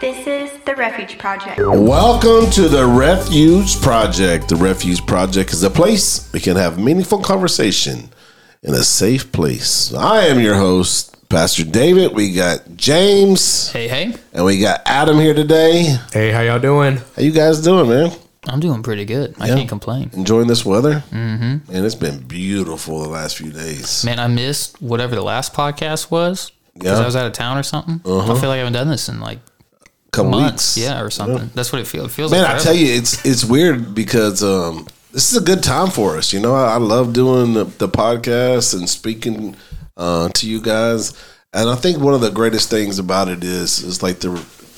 This is the Refuge Project. Welcome to the Refuge Project. The Refuge Project is a place we can have meaningful conversation in a safe place. I am your host, Pastor David. We got James Hey, hey, and we got Adam here today. Hey, how y'all doing? How you guys doing, man? I'm doing pretty good. I can't complain. Enjoying this weather? Mm-hmm. And it's been beautiful the last few days. Man, I missed whatever the last podcast was because Yeah. I was out of town or something. I feel like I haven't done this in like a Couple months, weeks. yeah, or something. That's what it feels. It feels Man, like I tell you, it's it's weird because um, this is a good time for us. You know, I, I love doing the, the podcast and speaking uh, to you guys. And I think one of the greatest things about it is is like the,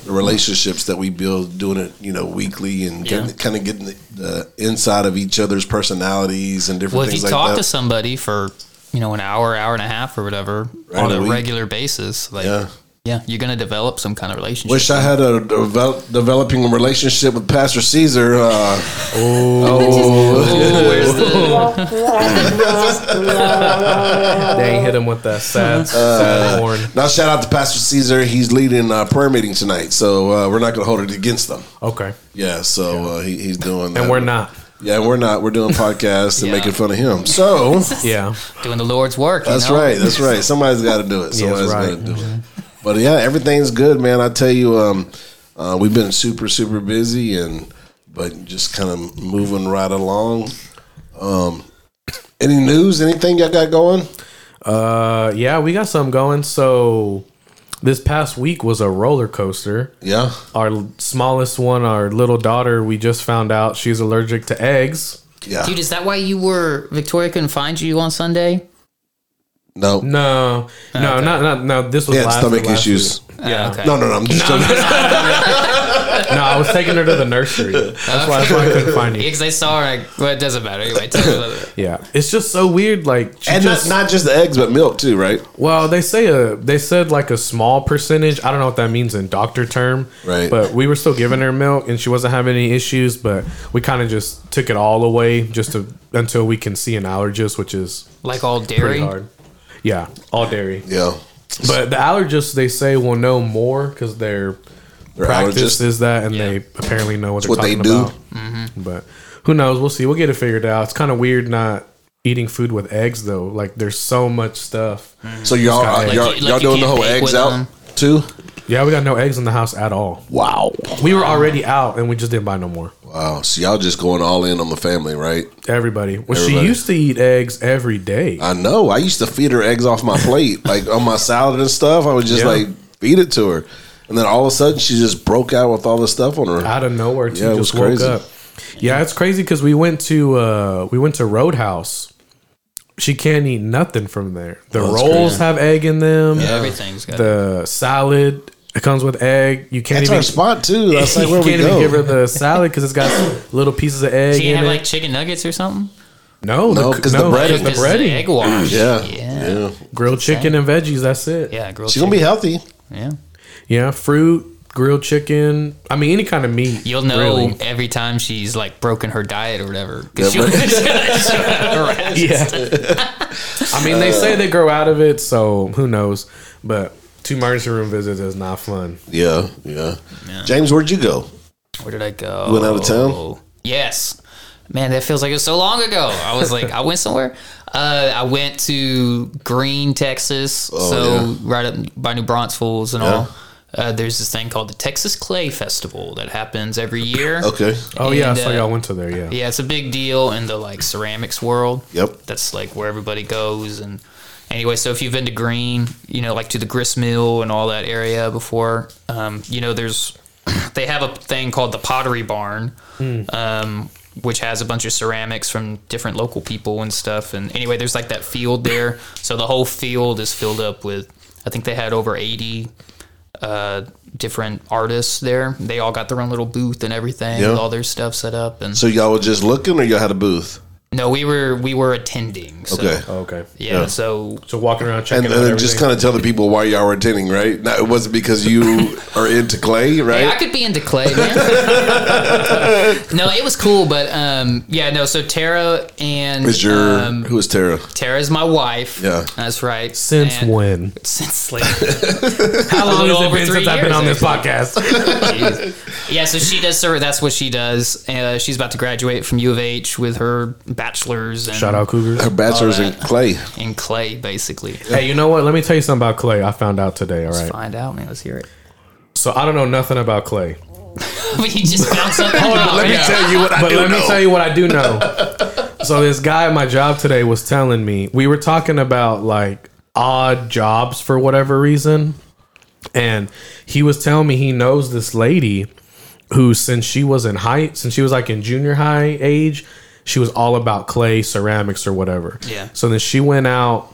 the relationships that we build doing it, you know, weekly and Yeah. getting, kind of getting the, the inside of each other's personalities and different things Well, if you like talk that. to somebody for you know an hour, hour and a half, or whatever Right, on a a week. regular basis, like Yeah. Yeah, you're gonna develop some kind of relationship. Wish I had a develop, developing relationship with Pastor Caesar. Uh, Ooh, where's the They hit him with that sad, sad horn. now, shout out to Pastor Caesar. He's leading a prayer meeting tonight, so uh, we're not going to hold it against them. Okay, Yeah, so uh, he, he's doing that. and we're not. Yeah, we're not. We're doing podcasts and Yeah. making fun of him. So Yeah, doing the Lord's work? you that's know? right. That's right. Somebody's got to do it. Yeah, that's Somebody's right. got to do it. But yeah, everything's good, man. I tell you, um, uh, we've been super, super busy, and but just kind of moving right along. Um, any news? Anything y'all got going? uh, yeah, we got something going. So this past week was a roller coaster. Yeah. Our smallest one, our little daughter, we just found out she's allergic to eggs. Yeah. Dude, is that why you were Victoria couldn't find you on Sunday? No. No, no, Okay. not not no. This was He had last, stomach last issues. week. Yeah, okay. No, no, no. I'm just joking. no, I was taking her to the nursery. That's why, that's why I couldn't find Yeah, you. because I saw her. Like, well, it doesn't matter. Anyway, tell me about it. Yeah, it's just so weird. Like, she And just, not, not just the eggs, but milk too, right? Well, they say a they said like a small percentage. I don't know what that means in doctor term. Right. But we were still giving her milk and she wasn't having any issues, but we kind of just took it all away just to until we can see an allergist, which is Like all pretty dairy. hard. Yeah, all dairy. Yeah. But the allergists they say will know more because their They're practice allergists. is that, and Yeah. they apparently know what they're what they talking do. about. Mm-hmm. But who knows? We'll see. We'll get it figured out. It's kind of weird not eating food with eggs though. Like there's so much stuff. Mm-hmm. So y'all, got eggs. y'all, Like you- y'all like you doing the can't whole bake eggs with out them? too? Yeah, we got no eggs in the house at all. Wow. We were already out and we just didn't buy no more. Wow. So y'all just going all in on the family, right? Everybody. Well, Everybody. she used to eat eggs every day. I know. I used to feed her eggs off my plate, like on my salad and stuff. I would just Yeah. like feed it to her, and then all of a sudden she just broke out with all this stuff on her. out of nowhere, she Yeah, it was woke crazy. up. Yeah, it's crazy because we went to uh we went to Roadhouse. She can't eat nothing from there. The Oh, rolls crazy. have egg in them. Everything's got. The salad it comes with egg. You can't That's even our spot too. That's like you where we can't even give her the salad because it's got little pieces of egg She in have it. like chicken nuggets or something. no, No, the, 'cause the no, breading. 'cause the Because of breading, egg wash. yeah, yeah, yeah. grilled chicken and veggies. That's it. yeah. Grilled She's gonna be chicken. healthy. Yeah, Yeah, fruit, grilled chicken. I mean, any kind of meat. you'll know really. every time she's like broken her diet or whatever. 'Cause Yeah, she'll- Yeah. I mean, they uh. say they grow out of it, so who knows? But two emergency room visits is not fun. Yeah, yeah. James, where'd you go? Where did I go? You went out of town? Yes. Man, that feels like it was so long ago. I was like, I went somewhere. Uh, I went to Gruene, Texas. so Oh, yeah. right up by New Braunfels and all. Uh, there's this thing called the Texas Clay Festival that happens every year. Okay. Oh yeah, I saw uh, y'all went to there. Yeah. Yeah, it's a big deal in the like ceramics world. Yep. That's like where everybody goes and anyway, so if you've been to Gruene, you know, like to the grist mill and all that area before, um, you know, there's they have a thing called the Pottery Barn, um, which has a bunch of ceramics from different local people and stuff. And anyway, there's like that field there, so the whole field is filled up with. I think they had over eighty uh, different artists there. They all got their own little booth and everything Yeah. with all their stuff set up. And So y'all were just looking, or y'all had a booth? No, we were we were attending. So, Okay. Oh, okay. Yeah, Yeah. So So walking around checking And, and then just kind of tell the people why y'all were attending, right? Now, it wasn't because you are into clay, right? Hey, I could be into clay, man. no, it was cool, but um, yeah, no. So Tara and Is your um, who is Tara? Tara's my wife. Yeah. that's right. Since And- when? Since like How long has it been three since I've been on this podcast? Yeah, so she does. So that's what she does. Uh, she's about to graduate from U of H with her bachelor's. And, Shout out Cougars. Her bachelor's in clay. in clay, basically. Hey, you know what? Let me tell you something about Clay. I found out today. All right. Find out, man. Let's hear it. So I don't know nothing about Clay. But you just found something. out, Let me man. tell you what I But do let know. me tell you what I do know. so this guy at my job today was telling me we were talking about like odd jobs for whatever reason, and he was telling me he knows this lady who, since she was in high, since she was like in junior high age, she was all about clay ceramics or whatever. Yeah. So then she went out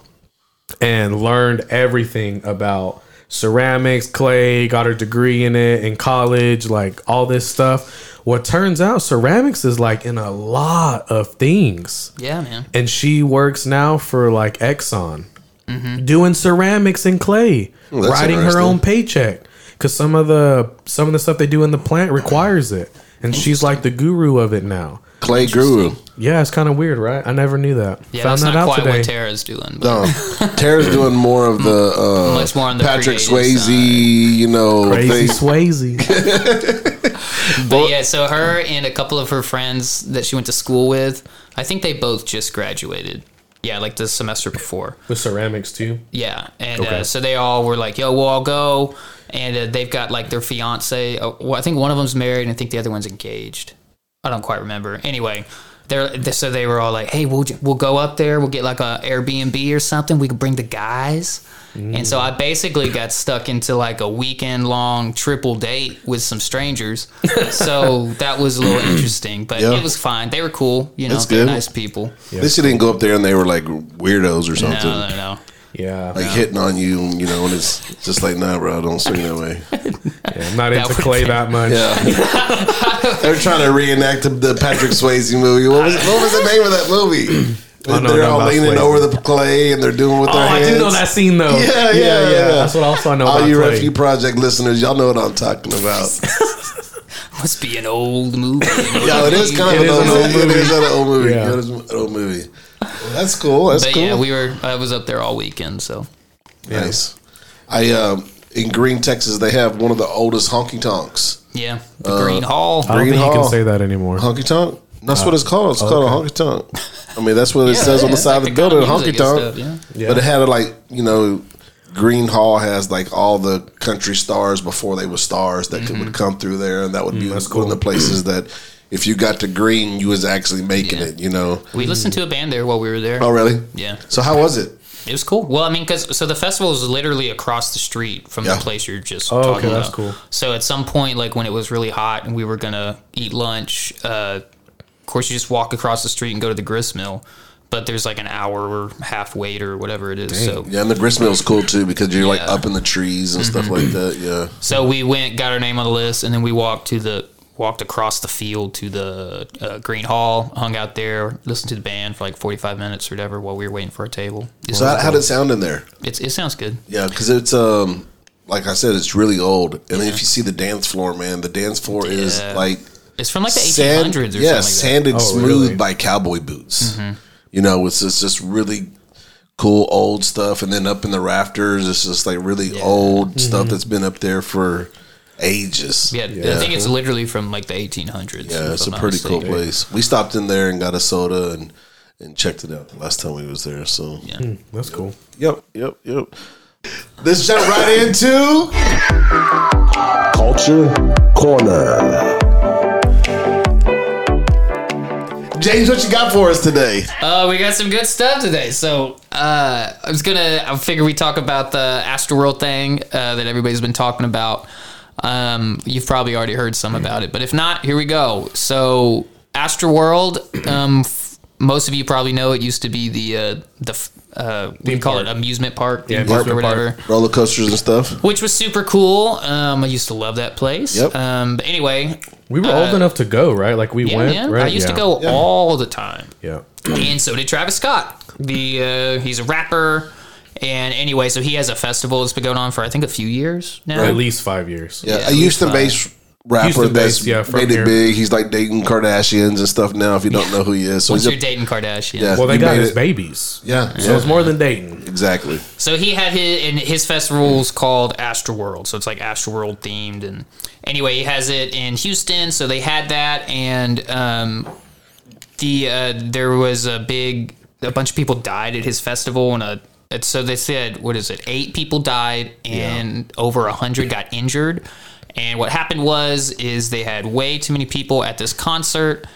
and learned everything about ceramics, clay, got her degree in it in college, like all this stuff. What turns out ceramics is like in a lot of things. Yeah, man. And she works now for like Exxon mm-hmm. doing ceramics and clay, that's writing her own paycheck cuz some of the some of the stuff they do in the plant requires it. And she's like the guru of it now. Clay guru. Yeah, it's kind of weird, right? I never knew that. Yeah, Found that's that not out quite today. what Tara's doing. But No, Tara's doing more of the uh, Much more on the Patrick creative Swayze, side. you know, Crazy thing. Swayze. But yeah, so her and a couple of her friends that she went to school with, I think they both just graduated. Yeah, like the semester before. With ceramics too. Yeah, and Okay. uh, so they all were like, "Yo, well, I'll go." And uh, they've got like their fiance. Uh, well, I think one of them's married, and I think the other one's engaged. I don't quite remember. Anyway, they're they- so they were all like, "Hey, we'll we'll go up there. We'll get like a Airbnb or something. We could bring the guys." And so I basically got stuck into like a weekend long triple date with some strangers. so that was a little interesting, but Yeah. it was fine. They were cool, you know, That's good. nice people. At least you didn't go up there and they were like weirdos or something. No, no, no. Yeah. Like hitting on you, you know, and it's just like, nah, bro, don't swing that way. yeah I'm not into clay been- that much. Yeah. They're trying to reenact the, the Patrick Swayze movie. What was, what was the name of that movie? I know they're nothing all leaning Swayze. over the clay and they're doing with Oh, their hands. I do know that scene though. Yeah, yeah, yeah. That's what I also I know All about you clay. Rescue Project listeners, y'all know what I'm talking about. Must be an old movie. Yeah, it is kind of an old movie. old It is an old movie. Yeah. It is an old movie. That's cool. That's But cool. yeah, we were. I was up there all weekend, so nice. I um, in Gruene, Texas, they have one of the oldest honky tonks. yeah, the Gruene Hall. I don't Gruene think you can say that anymore. Honky tonk. That's what it's called. It's called a honky tonk. I mean, that's what it Yeah, says on the side like of the the building, honky tonk. stuff, yeah. Yeah. But it had a, like you know, Gruene Hall has like all the country stars before they were stars that Mm-hmm. could, would come through there, and that would be that's one of the places that if you got to Gruene, you was actually making Yeah. it. You know. We listened to a band there while we were there. Oh, really? Yeah, So how was it? it was cool. Well, I mean, because so the festival is literally across the street from Yeah. the place you're just Oh, okay, talking that's about. cool. So at some point, like when it was really hot and we were gonna eat lunch, uh, of course you just walk across the street and go to the grist mill. But there's like an hour or half wait or whatever it is. So Yeah, and the grist mill is cool too because you're like Yeah. Mm-hmm. up in the trees and stuff like that. Yeah. So we went, got our name on the list, and then we walked to the walked across the field to the uh, Gruene Hall, hung out there, listened to the band for like forty five minutes or whatever while we were waiting for a table. It's, So how, how did it sound in there? it's it sounds good. Yeah, because it's um like I said, it's really old. And then if you see the dance floor, man, the dance floor is like It's from like the eighteen sand, or yeah, something sanded Oh, smooth really? by cowboy boots. You know, it's just, just really cool old stuff. And then up in the rafters, it's just like really old stuff that's been up there for ages. like that. Yeah, I think it's literally from like the eighteen hundreds. Yeah, it's a pretty cool place. We stopped in there and got a soda and and checked it out last time we was there. So Yeah. That's cool. Yep, yep, yep. Let's jump right into Culture Corner. James. What you got for us today? Uh, we got some good stuff today. So uh, I was gonna. I figure we talk about the Astroworld thing uh, that everybody's been talking about. Um, you've probably already heard some about it, but if not, here we go. So Astroworld, um, f- most of you probably know it used to be the uh, the f- uh, what do you call park. it amusement park, Yeah, theme park or amusement park. whatever. Roller coasters and stuff. Which was super cool. Um, I used to love that place. Yep. Um, but anyway, We were old enough to go, right? Like we yeah, went, man, right? I used Yeah. to go all the time. Yeah. and so did Travis Scott. The uh, he's a rapper, and anyway, so he has a festival that's been going on for I think a few years now. At least five years. Yeah, Yeah, a Houston-based rapper Houston that's based, yeah, from made it big. He's like dating Kardashians and stuff now. If you don't know who he is, so Once he's you're a, dating Kardashian. Yeah. Well, they got his it- babies. yeah, So it's more than dating. exactly. So he had his and his festival is called Astroworld. So it's like Astroworld themed. And anyway, he has it in Houston. So they had that, and um, the uh, there was a big a bunch of people died at his festival, and a and so they said what is it? Eight people died, and over a hundred got injured. And what happened was is they had way too many people at this concert,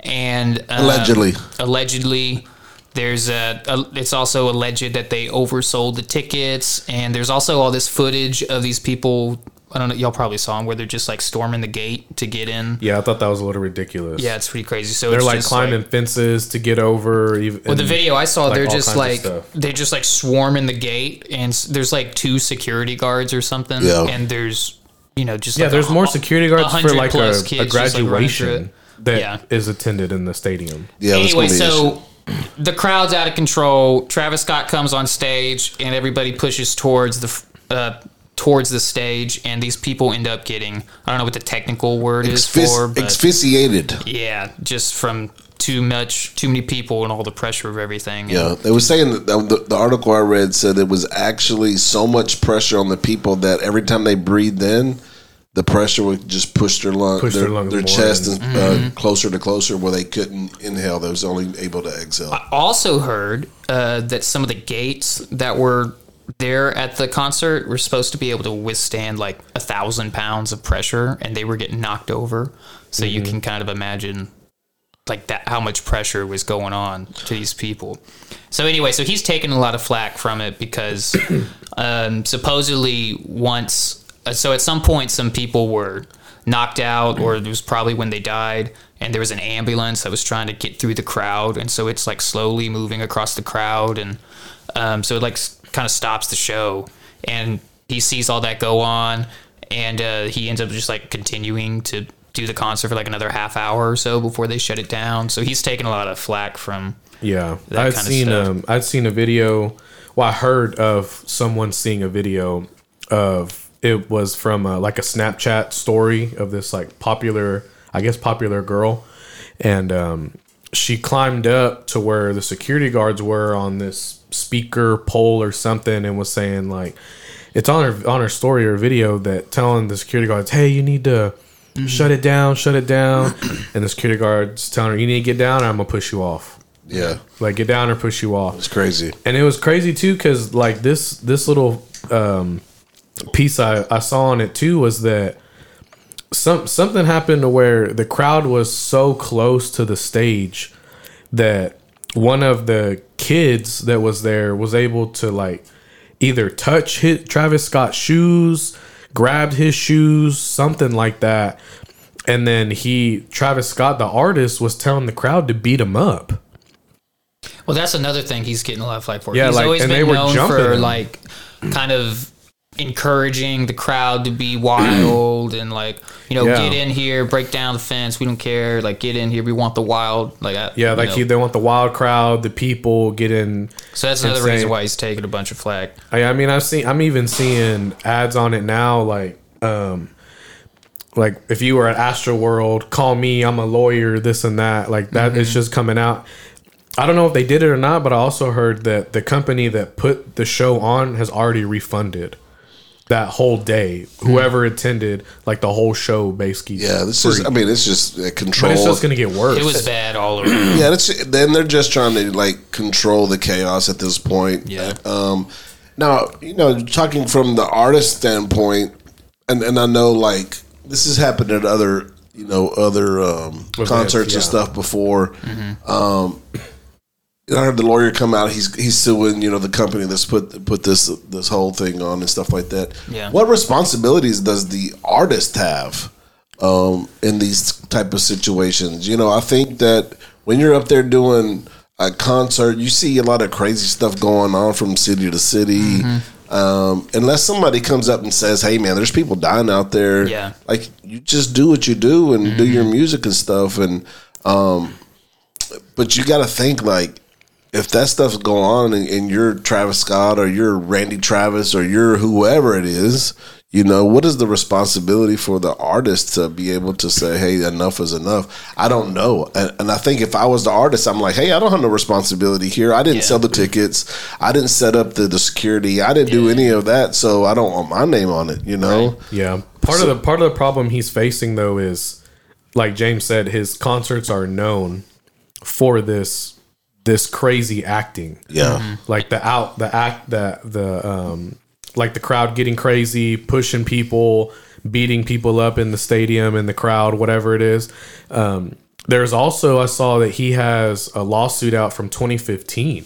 and uh, Allegedly. allegedly there's a, a it's also alleged that they oversold the tickets and there's also all this footage of these people i don't know y'all probably saw them where they're just like storming the gate to get in Yeah, I thought that was a little ridiculous. yeah it's pretty crazy so They're it's like just climbing like, fences to get over. Even, well, the video I saw, like, they're just like stuff. they just like swarming the gate, and there's like two security guards or something, Yeah. and there's you know just Yeah, like there's a more security guards for like a, a kids just, like, running through graduation that is attended in the stadium. Yeah, anyway, gonna issue. so the crowd's out of control. Travis Scott comes on stage, and everybody pushes towards the uh, towards the stage, and these people end up getting I don't know what the technical word is Exfis- for, but asphyxiated. yeah, just from too much, too many people, and all the pressure of everything. Yeah, they were saying that the, the article I read said it was actually so much pressure on the people that every time they breathed in, the pressure would just push their lung, Push their, their lungs their more chest in. and, uh, closer to closer, where they couldn't inhale. They was only able to exhale. I also heard uh, that some of the gates that were there at the concert were supposed to be able to withstand like a thousand pounds of pressure, and they were getting knocked over. So you can kind of imagine like that how much pressure was going on to these people. So anyway, so he's taking a lot of flack from it because um, supposedly once, uh, so at some point, some people were knocked out, or it was probably when they died, and there was an ambulance that was trying to get through the crowd, and so it's like slowly moving across the crowd, and um, so it like kind of stops the show, and he sees all that go on, and uh, he ends up just like continuing to do the concert for like another half hour or so before they shut it down. So he's taking a lot of flack from Yeah, kinda seen um, I'd seen a video. Well, I heard of someone seeing a video of it was from uh, like a Snapchat story of this like popular, I guess popular girl, and um, she climbed up to where the security guards were on this speaker pole or something, and was saying like, it's on her on her story or video that telling the security guards, hey, you need to. Shut it down, shut it down. and the security guards telling her, You need to get down or I'm gonna push you off. Yeah, Like get down or push you off. it's crazy. And it was crazy too, because like this this little um, piece I, I saw on it too was that some something happened to where the crowd was so close to the stage that one of the kids that was there was able to like either touch hit Travis Scott's shoes, grabbed his shoes, something like that. And then he Travis Scott, the artist, was telling the crowd to beat him up. Well, that's another thing he's getting a lot of flack for. Yeah, he's like- always and been they were known jumping for him. like kind of encouraging the crowd to be wild and like you know Yeah. get in here, break down the fence. We don't care. Like get in here. We want the wild. Like that. Yeah, like he, they want the wild crowd, the people get in. so that's another reason why he's taking a bunch of flack. I, I mean, I've seen, I'm even seeing ads on it now, like, um, like if you were at Astro World, call me, I'm a lawyer, this and that. Like that, it's just coming out. I don't know if they did it or not, but I also heard that the company that put the show on has already refunded that whole day. Whoever attended, like the whole show, basically. Yeah, this free. is. I mean, it's just uh, control. but it's just gonna get worse. It was bad all around. yeah, that's then they're just trying to like control the chaos at this point. Yeah. Um, now you know, talking from the artist standpoint, and and I know like this has happened at other you know other um, concerts and yeah. stuff before. Um, and I heard the lawyer come out. He's he's suing you know the company that's put put this this whole thing on and stuff like that. Yeah. What responsibilities does the artist have? um, in these type of situations. You know, I think that when you're up there doing a concert, you see a lot of crazy stuff going on from city to city. Mm-hmm. Um, unless somebody comes up and says, "Hey, man, there's people dying out there," Yeah. like you just do what you do and do Mm-hmm. your music and stuff. And um, but you got to think like if that stuff's going on and, and you're Travis Scott or you're Randy Travis or you're whoever it is, you know, what is the responsibility for the artist to be able to say, hey, enough is enough? I don't know. And, and I think if I was the artist, I'm like, hey, I don't have no responsibility here. I didn't Yeah. sell the tickets. I didn't set up the, the security. I didn't do any of that. So I don't want my name on it, you know? Yeah. Part of the part of the problem he's facing though is like James said, his concerts are known for this this crazy acting. Yeah. Like the out the act the the um like the crowd getting crazy, pushing people, beating people up in the stadium in the crowd, whatever it is. Um there's also I saw that he has a lawsuit out from 2015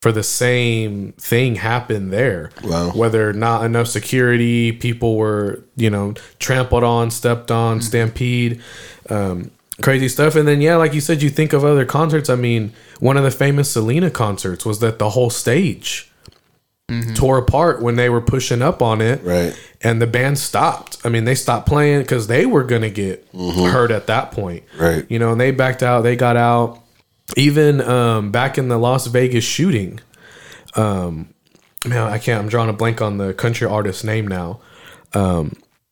for the same thing happened there. Wow. Whether not enough security, people were, you know, trampled on, stepped on, stampede, um, crazy stuff. And then, yeah, like you said, you think of other concerts. I mean, one of the famous Selena concerts was that the whole stage tore apart when they were pushing up on it. Right. And the band stopped. I mean, they stopped playing because they were going to get hurt at that point. Right. You know, and they backed out, they got out even um, back in the Las Vegas shooting, um, man, I can't. I'm drawing a blank on the country artist's name now.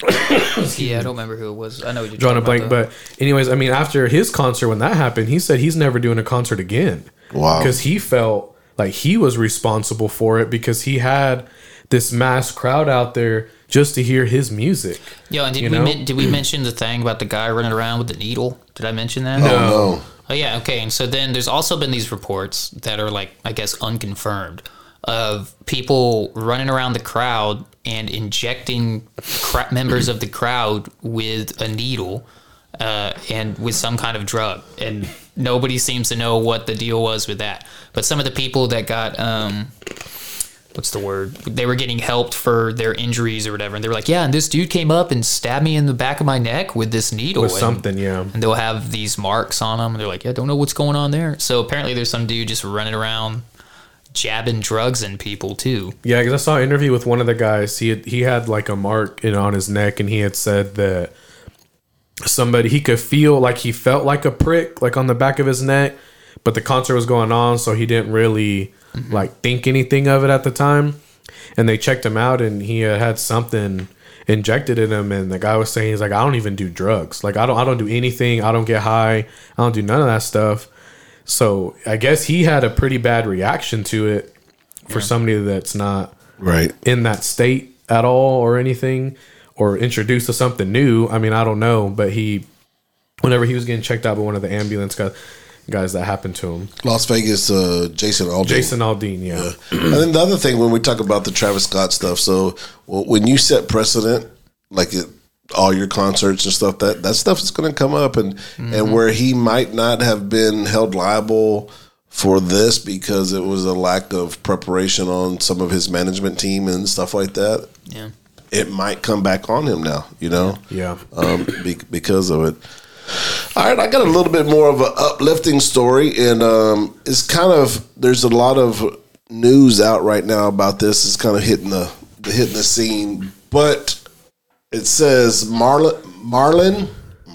Yeah, I don't remember who it was. I know what you're Drawing a blank, about, but anyways, I mean, after his concert when that happened, he said he's never doing a concert again. Wow. because he felt like he was responsible for it because he had this mass crowd out there just to hear his music. though. Yo, and did you we men- did we mention the thing about the guy running around with the needle? Did I mention that? Oh, no. Oh yeah, okay. And so then there's also been these reports that are like I guess unconfirmed of people running around the crowd and injecting cra- members of the crowd with a needle uh, and with some kind of drug, and nobody seems to know what the deal was with that. But some of the people that got um, what's the word? They were getting helped for their injuries or whatever, and they were like, "Yeah, and this dude came up and stabbed me in the back of my neck with this needle and- something, yeah. and they'll have these marks on them. And they're like, yeah, don't know what's going on there. So apparently, there's some dude just running around jabbing drugs in people too. Yeah, because I saw an interview with one of the guys. He had, he had like a mark know, on his neck, and he had said that somebody he could feel like he felt like a prick like on the back of his neck, but the concert was going on, so he didn't really like think anything of it at the time. And they checked him out, and he uh, had something injected in him. And the guy was saying he's like, I don't even do drugs. Like I don't I don't do anything. I don't get high. I don't do none of that stuff. So I guess he had a pretty bad reaction to it for somebody that's not Right. in that state at all or anything or introduced to something new. I mean, I don't know, but he, whenever he was getting checked out by one of the ambulance guys, guys that happened to him, Las Vegas, uh, Jason Aldean. Jason Aldean, yeah, and then the other thing when we talk about the Travis Scott stuff, so w- when you set precedent, like it, all your concerts and stuff, that that stuff is going to come up, and and where he might not have been held liable for this because it was a lack of preparation on some of his management team and stuff like that. Yeah. It might come back on him now, you know yeah. um, be, because of it. All right, I got a little bit more of an uplifting story, and um, it's kind of there's a lot of news out right now about this. It's kind of hitting the hitting the scene, but it says Marlon Marlon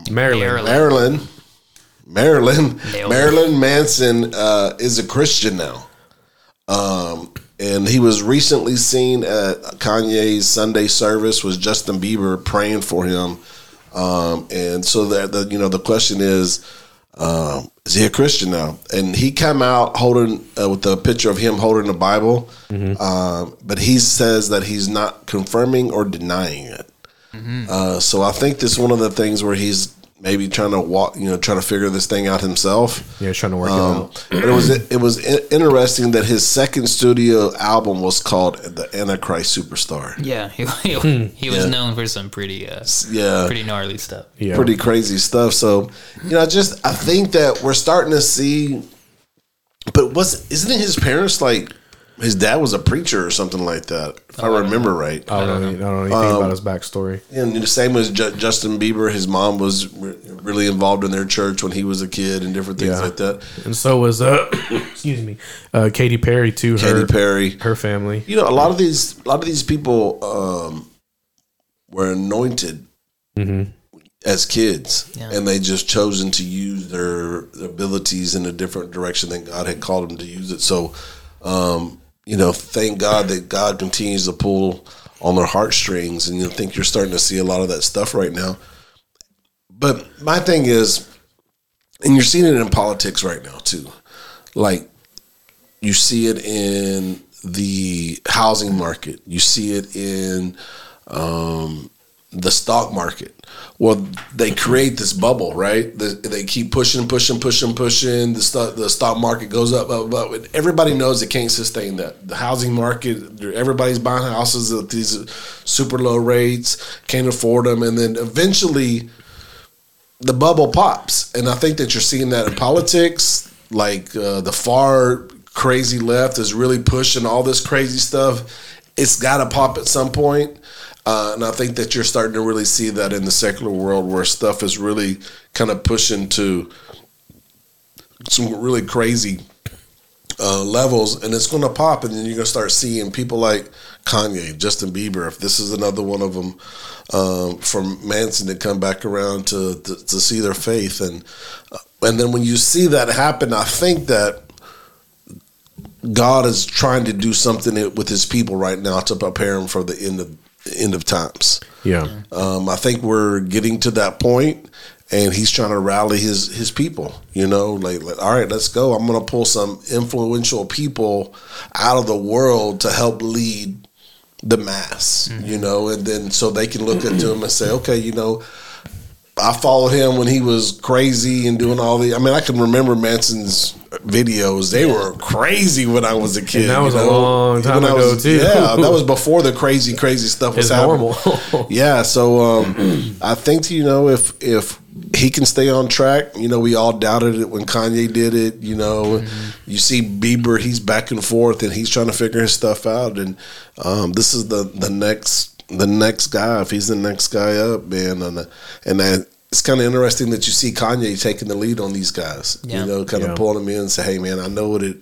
Maryland. Maryland. Marilyn Marilyn Nailed. Marilyn Manson uh, is a Christian now. Um, and he was recently seen at Kanye's Sunday service with Justin Bieber praying for him. Um, and so that the you know the question is, um, is he a Christian now? And he came out holding uh, with a picture of him holding the Bible, um, but he says that he's not confirming or denying it. Uh, so I think this is one of the things where he's maybe trying to walk, you know, trying to figure this thing out himself. Yeah, trying to work it Um, out. but it was it was interesting that his second studio album was called The Antichrist Superstar. Yeah. He, he, he was Yeah. known for some pretty, uh, Yeah, pretty gnarly stuff. Yeah, pretty crazy stuff. So, you know, I just I think that we're starting to see. But was isn't it his parents like his dad was a preacher or something like that, if I remember right. I don't, know, I don't know anything Um, about his backstory. And the same as Ju- Justin Bieber, his mom was re- really involved in their church when he was a kid and different things Yeah. like that. And so was uh, excuse me, uh, Katy Perry too. Katy her Perry. her family. You know, a lot of these, a lot of these people um, were anointed Mm-hmm as kids, Yeah. and they just chosen to use their abilities in a different direction than God had called them to use it. So, um, you know, thank God that God continues to pull on their heartstrings, and you think you're starting to see a lot of that stuff right now. But my thing is, and you're seeing it in politics right now too, like you see it in the housing market. You see it in um, the stock market. Well, they create this bubble, right? The, they keep pushing, pushing, pushing, pushing. The stock, the stock market goes up. And Everybody knows it can't sustain that. The housing market, everybody's buying houses at these super low rates, can't afford them, and then eventually the bubble pops, and I think that you're seeing that in politics. Like uh, the far crazy left is really pushing all this crazy stuff. It's got to pop at some point. Uh, and I think that you're starting to really see that in the secular world where stuff is really kind of pushing to some really crazy uh, levels, and it's going to pop, and then you're going to start seeing people like Kanye, Justin Bieber. If this is another one of them um, from Manson to come back around to, to to see their faith, and uh, and then when you see that happen, I think that God is trying to do something with His people right now to prepare them for the end of end of times. Yeah, Um, I think we're getting to that point, and he's trying to rally his his people. You know, like, like, all right, let's go. I'm going to pull some influential people out of the world to help lead the mass. You know, and then so they can look into him and say, okay, you know. I followed him when he was crazy and doing all the. I mean, I can remember Manson's videos. They were crazy when I was a kid. that was you a long time When ago, was- too. Yeah, that was before the crazy, crazy stuff was it's happening. normal. Yeah, so um, I think you know if if he can stay on track, you know, we all doubted it when Kanye did it. You know, you see Bieber, he's back and forth, and he's trying to figure his stuff out. And um, this is the the next the next guy. If he's the next guy up, man, and uh, and that, it's kind of interesting that you see Kanye taking the lead on these guys. Yeah. You know, kind Yeah. of pulling them in and say, "Hey, man, I know what it,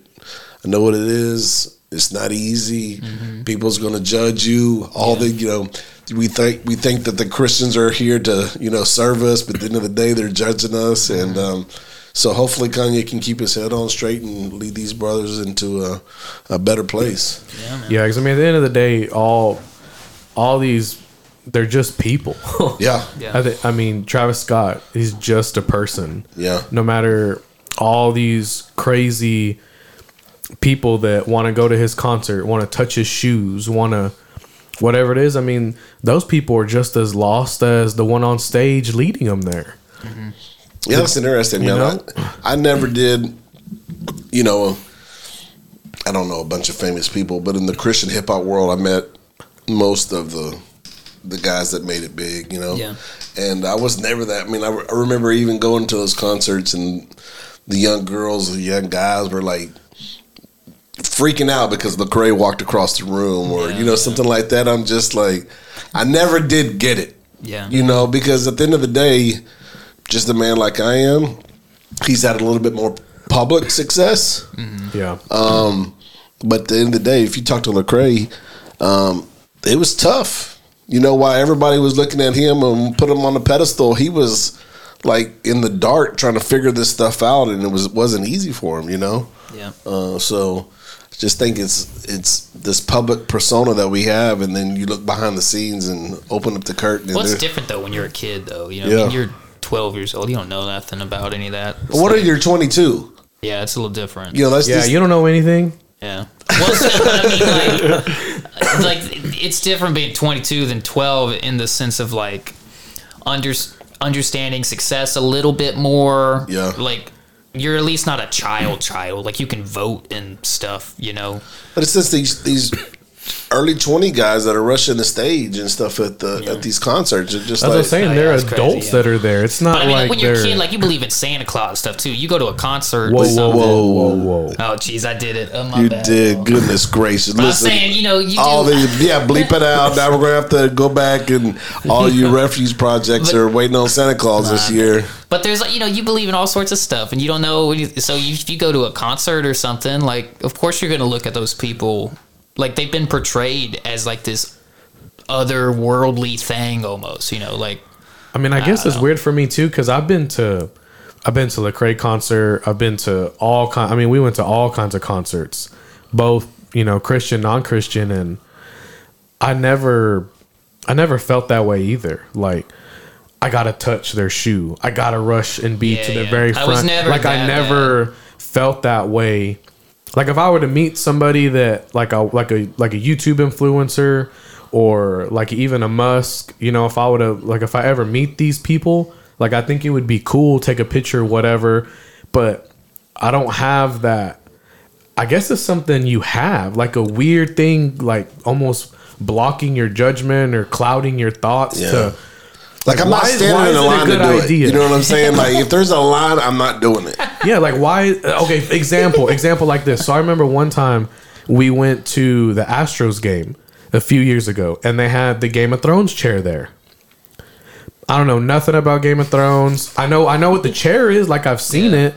I know what it is." It's not easy. Mm-hmm. People's going to judge you. All the you know, we think we think that the Christians are here to you know serve us, but at the end of the day, they're judging us. Mm-hmm. And um, so hopefully, Kanye can keep his head on straight and lead these brothers into a, a better place. yeah, because I mean, at the end of the day, all all these they're just people. Yeah, Yeah. I, thi- I mean, Travis Scott, he's just a person. yeah, no matter all these crazy people that want to go to his concert, want to touch his shoes, want to whatever it is. I mean, those people are just as lost as the one on stage leading them there. Mm-hmm. yeah. That's interesting, man. know? I, I never did. You know, I don't know a bunch of famous people, but in the Christian hip hop world, I met most of the the guys that made it big. You know, Yeah. and I was never that. I mean, I, re- I remember even going to those concerts and the young girls, the young guys were like freaking out because Lecrae walked across the room, or Yeah, you know yeah. something like that. I'm just like, I never did get it. Yeah. you know, because at the end of the day, just a man like I am, he's had a little bit more public success. Yeah. Um, but at the end of the day, if you talk to Lecrae, um, it was tough. You know why everybody was looking at him and put him on the pedestal? He was like in the dark trying to figure this stuff out, and it was wasn't easy for him. You know, Yeah. uh, so just think it's it's this public persona that we have, and then you look behind the scenes and open up the curtain. and Well, it's different though when you're a kid, though. You know, I Yeah. mean, you're 12 years old. You don't know nothing about any of that. It's what are like- you? 22. Yeah, it's a little different. You know, that's yeah, just, you don't know anything. Yeah. Well, so, I mean, like, like it's different being 22 than 12 in the sense of like under, understanding success a little bit more. Yeah. Like you're at least not a child child. Like you can vote and stuff, you know. But it's just these these early twenty guys that are rushing the stage and stuff at the at these concerts. It's just That's what I'm saying. Oh, They're yeah, it's crazy, adults yeah. that are there. It's not But I mean, like when you're a kid, like you believe in Santa Claus stuff too. You go to a concert. whoa, or whoa, whoa, whoa, whoa. Oh, jeez, I did it. Oh, my you bad. did. Goodness gracious! But I'm Listen, saying, you know, you all do. the yeah, bleep it out. Now we're gonna have to go back and all you refuge projects But- are waiting on Santa Claus this year. But there's like you know you believe in all sorts of stuff and you don't know. What you, so you, if you go to a concert or something, like of course you're gonna look at those people like they've been portrayed as like this otherworldly thing almost. You know, like I mean, I guess it's weird for me too because I've been to, I've been to Lecrae concert. I've been to all kind. I mean, we went to all kinds of concerts, both you know Christian, non-Christian, and I never, I never felt that way either. Like I gotta touch their shoe. I gotta rush and be Yeah, to the yeah. very I front. never like I never felt that way. Like if I were to meet somebody that like a like a like a YouTube influencer or like even a Musk, you know, if I would have like if I ever meet these people, like I think it would be cool, take a picture, whatever. But I don't have that. I guess it's something you have, like a weird thing, like almost blocking your judgment or clouding your thoughts Yeah. to Like, I'm not why standing why in a it a line to good do it. You know what I'm saying? Like if there's a line, I'm not doing it. yeah like why uh, okay example example like this so i remember one time we went to the astros game a few years ago and they had the game of thrones chair there i don't know nothing about game of thrones i know i know what the chair is like i've seen Yeah. it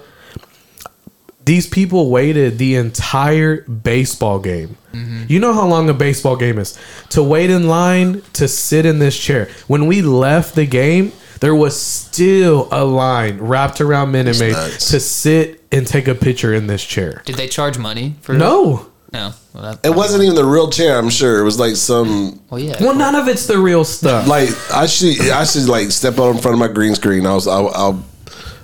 these people waited the entire baseball game mm-hmm. you know how long a baseball game is to wait in line to sit in this chair when we left the game there was still a line wrapped around Minute Maid nuts. to sit and take a picture in this chair. did they charge money for No. No. Well, that, It wasn't even the real chair. I'm sure it was like some Well, yeah. Well, none of it's the real stuff. like I should I should like step out in front of my green screen. I was I'll I'll,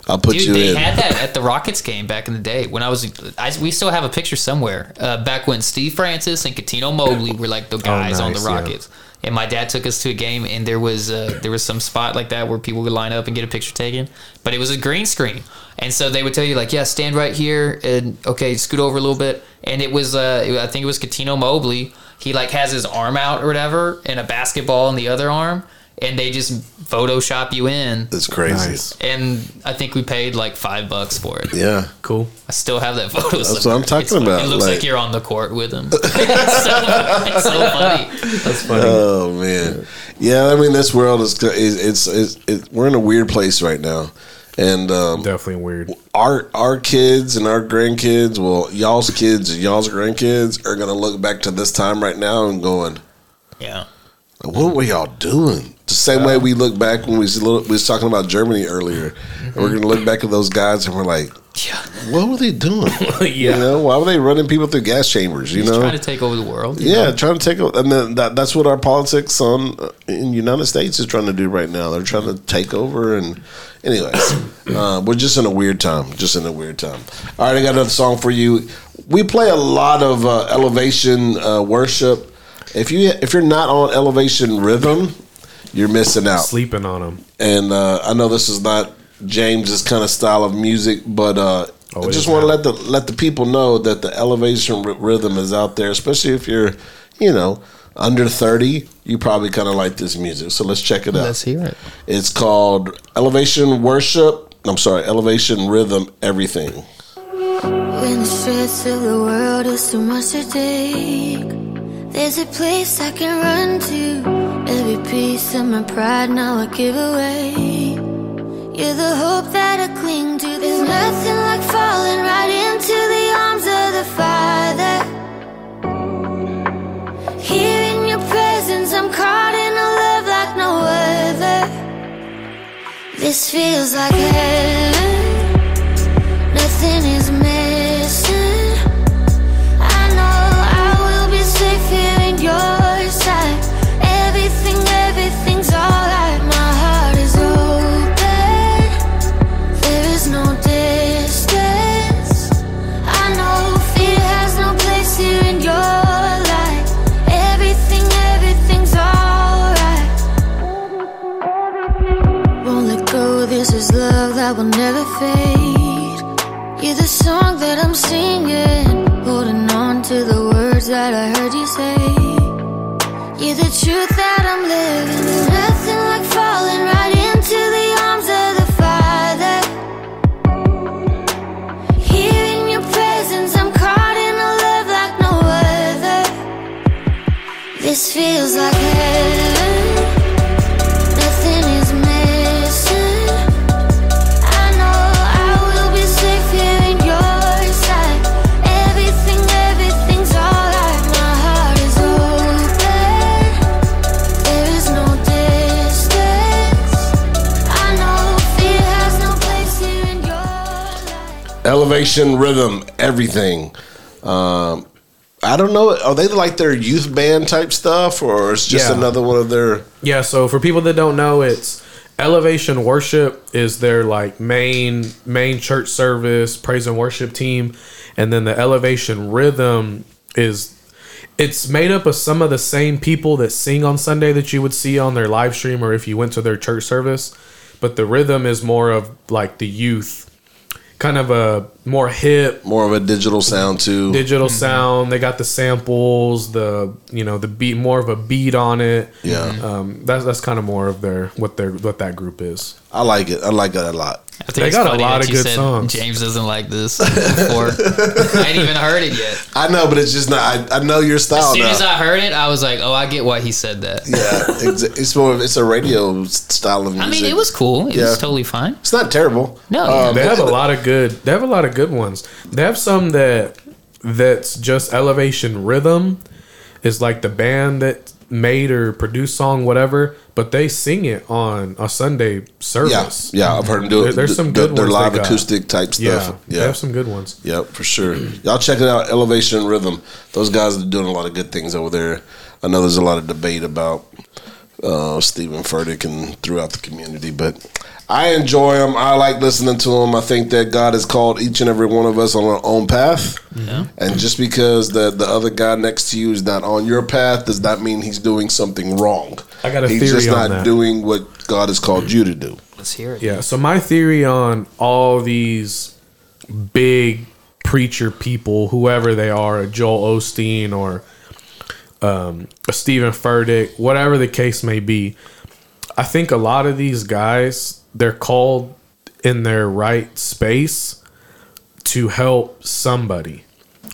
I'll put Dude, you they in. had that at the Rockets game back in the day when I was. I, we still have a picture somewhere. Uh, back when Steve Francis and Cuttino Mobley were like the guys on the nice, yeah. Rockets, and my dad took us to a game, and there was uh, there was some spot like that where people would line up and get a picture taken, but it was a green screen, and so they would tell you like, yeah, stand right here, and okay, scoot over a little bit, and it was uh, I think it was Cuttino Mobley. He like has his arm out or whatever, and a basketball in the other arm, and they just Photoshop you in. That's crazy. Nice. And I think we paid like five bucks for it. Yeah. Cool. I still have that photo. That's what I'm talking It's funny. about, It looks like, like- you're on the court with him. it's, so, it's so funny. That's funny. Oh man. Yeah. I mean, this world is is it's, it's, it, we're in a weird place right now, and um, Definitely weird. our our kids and our grandkids, well, y'all's kids and y'all's grandkids are gonna look back to this time right now and going, Yeah. "What were y'all doing?" The same way we look back when we was, little, we was talking about Germany earlier, and we're gonna look back at those guys and we're like, Yeah. "What were they doing? Yeah. You know, why were they running people through gas chambers? You He's know, trying to take over the world. Yeah, know? trying to take, o- and then that, that's what our politics on uh, in the United States is trying to do right now. They're trying to take over, and anyways, uh, we're just in a weird time. Just in a weird time. All right, I got another song for you. We play a lot of uh, elevation uh, worship. If you if you're not on elevation rhythm, you're missing out. Sleeping on them. And uh, I know this is not James's kind of style of music, but uh, Oh, I just want to let the let the people know that the elevation r- rhythm is out there, especially if you're, you know, under thirty. You probably kind of like this music, so let's check it out. Let's hear it. It's called Elevation Worship. I'm sorry, Elevation Rhythm. Everything. When the stress of the world is too much to take, there's a place I can run to. Every piece of my pride now I give away. You're the hope that I cling to. There's nothing like falling right into the arms of the Father. Here in your presence, I'm caught in a love like no other. This feels like heaven. singing, holding on to the words that I heard you say. Yeah, the truth Elevation Rhythm, everything. Um, I don't know. Are they like their youth band type stuff, or it's just Yeah. another one of their? Yeah, so for people that don't know, it's Elevation Worship is their like main main church service praise and worship team, and then the Elevation Rhythm is it's made up of some of the same people that sing on Sunday that you would see on their live stream or if you went to their church service, but the rhythm is more of like the youth, kind of a more hip More of a digital sound too. digital sound. They got the samples, the you know the beat, more of a beat on it. Yeah. um, that's that's kind of more of their what their what that group is. I like it. I like that a lot. I think They got a lot that of you good said songs. James doesn't like this before. I ain't even heard it yet. I know, but it's just not. I, I know your style As soon now. as I heard it, I was like, "Oh, I get why he said that." yeah, it's, it's more. of- It's a radio style of music. I mean, it was cool. It Yeah. was totally fine. It's not terrible. No, Um, They have a lot of good. They have a lot of good ones. They have some that that's just elevation rhythm. Is like the band that made or produced song whatever, but they sing it on a Sunday service. yeah. yeah, I've heard them do There- it. there's some good ones They're live got. acoustic type stuff. Yeah, stuff. they have some good ones. Yep, for sure. Y'all check it out. Elevation Rhythm. Those guys are doing a lot of good things over there. I know there's a lot of debate about uh, Stephen Furtick and throughout the community, but I enjoy them. I like listening to them. I think that God has called each and every one of us on our own path. And just because the the other guy next to you is not on your path does not mean he's doing something wrong. I got a he's theory just on not that. doing what God has called you to do. Let's hear it. Yeah. So my theory on all these big preacher people, whoever they are, Joel Osteen or um, a Stephen Furtick, whatever the case may be, I think a lot of these guys they're called in their right space to help somebody,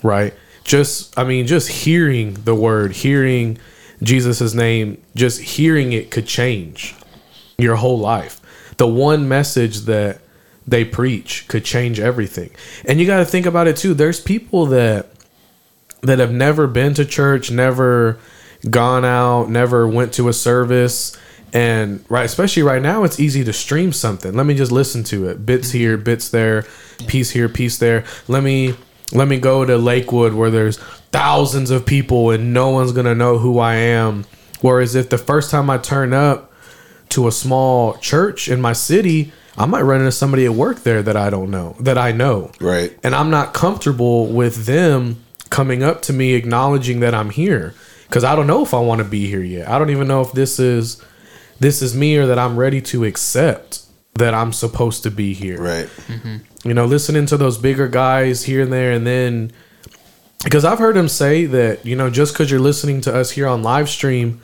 right? Just I mean, just hearing the word, hearing Jesus' name, just hearing it could change your whole life. The one message that they preach could change everything. And you got to think about it too. There's people that that have never been to church, never gone out, never went to a service, and right, especially right now, it's easy to stream something. Let me just listen to it. Bits mm-hmm. here, bits there, piece here, piece there. Let me let me go to Lakewood where there's thousands of people and no one's gonna know who I am. Whereas if the first time I turn up to a small church in my city, I might run into somebody at work there that I don't know, that I know. Right. And I'm not comfortable with them coming up to me acknowledging that I'm here cuz I don't know if I want to be here yet. I don't even know if this is this is me or that I'm ready to accept that I'm supposed to be here Right. Mm-hmm. you know, listening to those bigger guys here and there, and then because I've heard him say that you know just because you're listening to us here on live stream,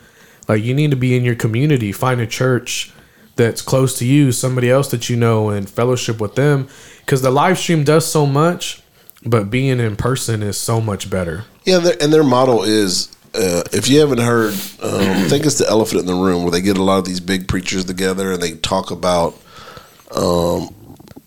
like you need to be in your community, find a church that's close to you, somebody else that you know, and fellowship with them, because the live stream does so much, but being in person is so much better. Yeah, their, and their model is uh, if you haven't heard, um, I think it's the elephant in the room where they get a lot of these big preachers together and they talk about um,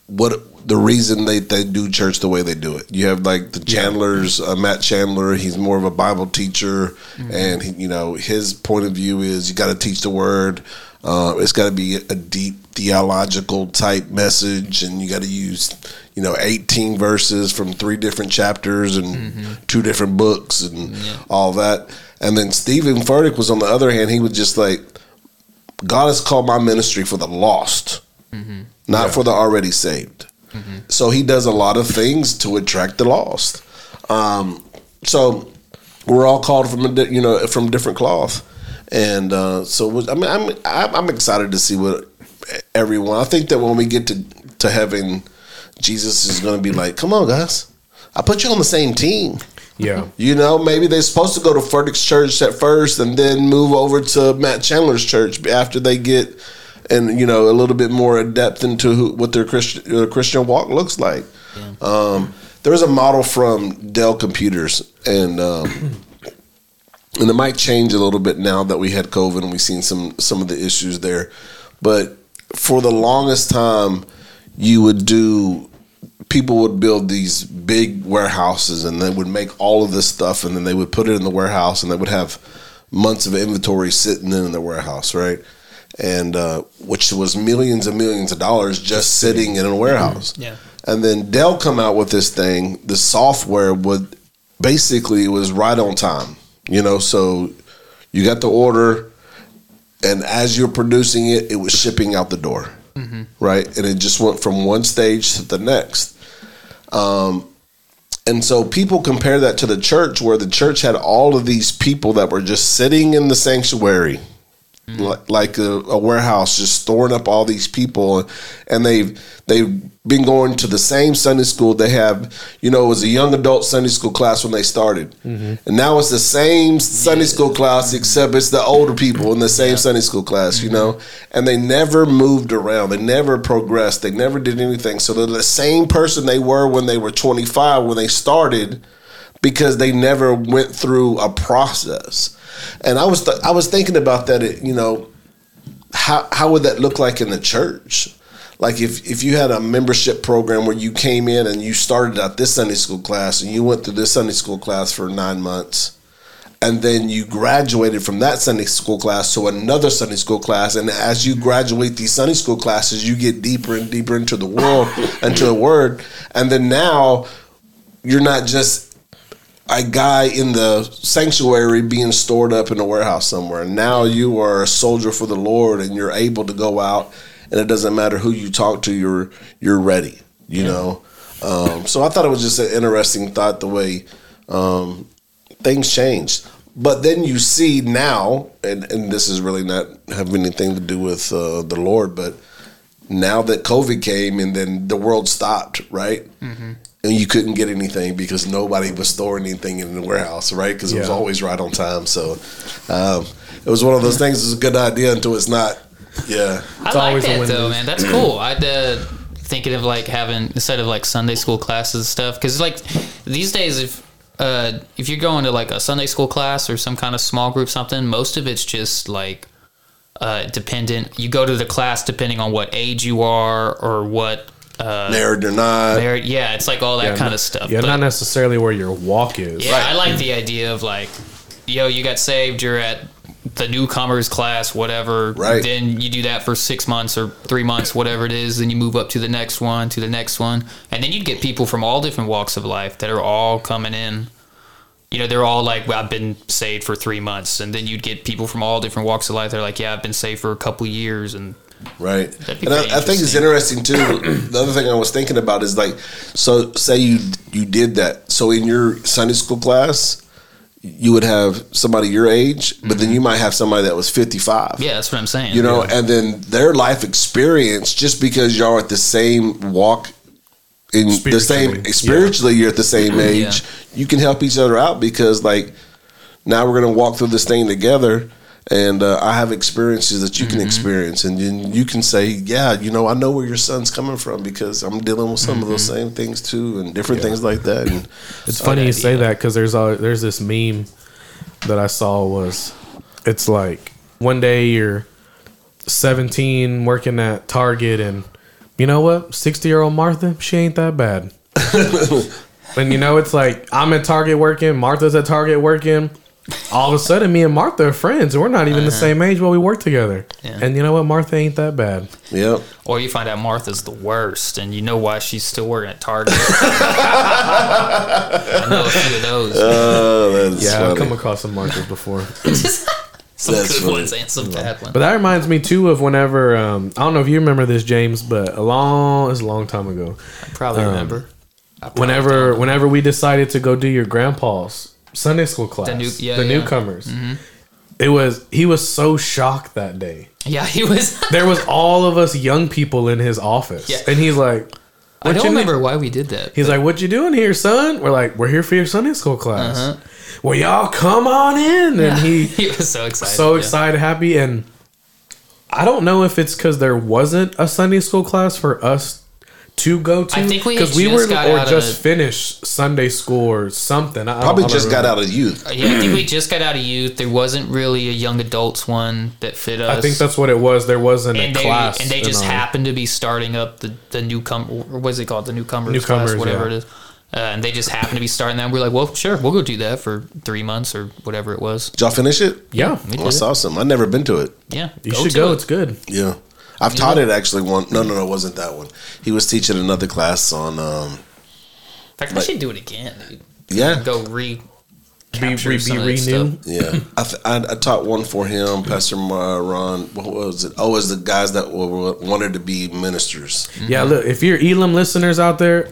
what the reason they, they do church the way they do it. You have like the Chandlers, uh, Matt Chandler. He's more of a Bible teacher, and he, you know his point of view is you got to teach the word. Uh, it's got to be a deep theological type message, and you got to use you know 18 verses from three different chapters and two different books and all that. And then Stephen Furtick was on the other hand, he was just like, God has called my ministry for the lost, not for the already saved. So he does a lot of things to attract the lost. Um, so we're all called from a di- you know from different cloth, and uh, so I mean I'm I'm excited to see what everyone. I think that when we get to to heaven, Jesus is going to be like, "Come on, guys, I put you on the same team." Yeah. You know, maybe they're supposed to go to Furtick's church at first and then move over to Matt Chandler's church after they get and you know a little bit more depth into who, what their Christian uh, Christian walk looks like. Um, there was a model from Dell Computers and. Um, and it might change a little bit now that we had COVID and we've seen some some of the issues there. But for the longest time, you would do people would build these big warehouses and they would make all of this stuff and then they would put it in the warehouse and they would have months of inventory sitting in the warehouse, right? And uh, which was millions and millions of dollars just sitting in a warehouse. Yeah. And then Dell come out with this thing. The software would basically it was right on time. You know, so you got the order, and as you're producing it, it was shipping out the door, right? And it just went from one stage to the next. Um, and so people compare that to the church, where the church had all of these people that were just sitting in the sanctuary, Mm-hmm. like, like a, a warehouse, just storing up all these people, and they've they've been going to the same Sunday school. They have, you know, it was a young adult Sunday school class when they started, mm-hmm. and now it's the same Sunday school class except it's the older people in the same Sunday school class, you mm-hmm. know, and they never moved around. They never progressed. They never did anything. So they're the same person they were when they were twenty five when they started because they never went through a process. And I was th- I was thinking about that. You know, how how would that look like in the church? Like if if you had a membership program where you came in and you started at this Sunday school class and you went through this Sunday school class for nine months, and then you graduated from that Sunday school class to another Sunday school class, and as you graduate these Sunday school classes, you get deeper and deeper into the world, into the Word, and then now you're not just a guy in the sanctuary being stored up in a warehouse somewhere. Now you are a soldier for the Lord and you're able to go out and it doesn't matter who you talk to, you're you're ready. You know? Um, so I thought it was just an interesting thought the way um, things changed. But then you see now, and, and this is really not have anything to do with uh, the Lord, but now that COVID came and then the world stopped, right? And you couldn't get anything because nobody was storing anything in the warehouse, right? Because it was always right on time. So um, it was one of those things. It's a good idea until it's not. Yeah, I It's like always a that win-lose. though, man. That's cool. I'd uh, thinking of like having instead of like Sunday school classes and stuff because like these days if uh, if you're going to like a Sunday school class or some kind of small group something, most of it's just like uh, dependent. You go to the class depending on what age you are or what. Uh, married or not. there, yeah, it's like all that Yeah, kind not- of stuff. Yeah, But- not necessarily where your walk is. yeah, I like the idea of like, yo, you got saved, you're at the newcomers class, whatever. Right. Then you do that for six months or three months, whatever it is. Then you move up to the next one, to the next one. And then you'd get people from all different walks of life that are all coming in. You know, they're all like, well, I've been saved for three months. And then you'd get people from all different walks of life. They're like, yeah, I've been saved for a couple years. And Right. And I, I think it's interesting too. the other thing I was thinking about is like, so say you you did that. So in your Sunday school class, you would have somebody your age, but then you might have somebody that was fifty five. Mm-hmm. yeah, that's what I'm saying. You know, and then their life experience, just because y'all at the same walk in the same Spiritually, spiritually, you're at the same age, you can help each other out because like now we're gonna walk through this thing together. And uh, I have experiences that you can experience, and then you can say, "Yeah, you know, I know where your son's coming from because I'm dealing with some of those same things too, and different things like that." And It's funny you say that because there's a, there's this meme that I saw was it's like one day you're 17 working at Target and you know what? 60 year old Martha she ain't that bad. And you know it's like I'm at Target working Martha's at Target working all of a sudden me and Martha are friends and we're not even the same age but we work together Yeah. and you know what Martha ain't that bad yep, Or you find out Martha's the worst, and you know why she's still working at Target. I know a few of those. uh, that's yeah I've come across some Marthas before some that's good funny. ones and some bad ones. But that reminds me too of whenever um, I don't know if you remember this, James, but a long it's a long time ago. I probably remember. I probably Whenever don't. whenever we decided to go do your grandpa's Sunday school class, the, new- yeah, yeah. newcomers, it was he was so shocked that day. Yeah, he was. There was all of us young people in his office, Yeah. and he's like, I don't remember why we did that. He's like, "What you doing here, son?" We're like, "We're here for your Sunday school class." Uh-huh. Well, y'all come on in, and he he was so excited. so excited, happy, and I don't know if it's because there wasn't a Sunday school class for us to go to. I think we because we just were got or just of- finished Sunday school or something. I, I Probably don't- I just don't got remember. out of youth. Yeah, I think we just got out of youth. There wasn't really a young adults one that fit us. I think that's what it was. There wasn't and a they class, and they just our- happened to be starting up the the newcomer. Or what is it called? The newcomers, Newcomers, class, whatever yeah. it is. Uh, and they just happened to be starting that. We're like, well, sure, we'll go do that for three months or whatever it was. Did y'all finish it? Yeah, We did That's awesome. I've never been to it. Yeah, you should go. it. It's good. Yeah. I've taught it actually one. No, no, no, it wasn't that one. He was teaching another class on. um In fact, I should do it again, dude. Yeah, Go re. Be, capture re, some be of renewed. yeah. I, th- I I taught one for him, Pastor Ron. What was it? Oh, it was the guys that were, wanted to be ministers. Yeah, look, if you're Elam listeners out there,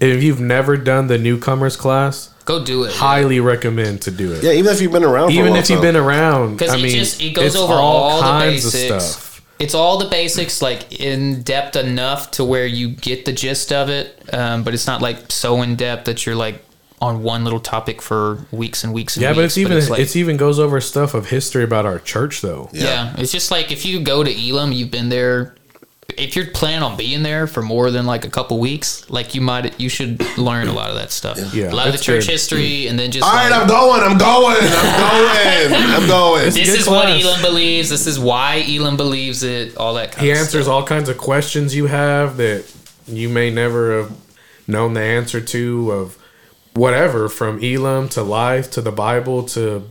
if you've never done the newcomers class, Go do it. highly recommend to do it. Yeah, even if you've been around, for a Even long if you've been around, because I mean, just it goes it's over all, the kinds of basics. stuff. It's all the basics, like in depth enough to where you get the gist of it, um, but it's not like so in depth that you're like on one little topic for weeks and weeks and Yeah, weeks. but it's even like, it's even goes over stuff of history about our church though. yeah. it's just like if you go to Elam, you've been there. If you're planning on being there for more than like a couple weeks, like you might, you should learn a lot of that stuff. Yeah, a lot of the church good. history, and then just All right, like, I'm going. I'm going. I'm going. I'm going. this good is what class. Elam believes. This is why Elam believes it. All that kind He of answers stuff. all kinds of questions you have that you may never have known the answer to of whatever from Elam to life to the Bible to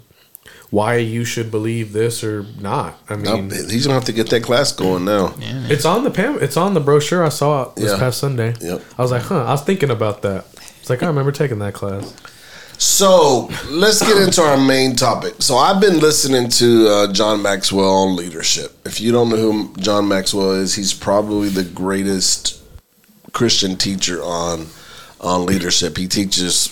why you should believe this or not. I No, mean, he's gonna have to get that class going now. it's on the pam- it's on the brochure I saw it this Yeah. past Sunday. Yep. I was like, huh. I was thinking about that. It's like I remember taking that class. So let's get into our main topic. So I've been listening to uh, John Maxwell on leadership. If you don't know who John Maxwell is, he's probably the greatest Christian teacher on on leadership. He teaches,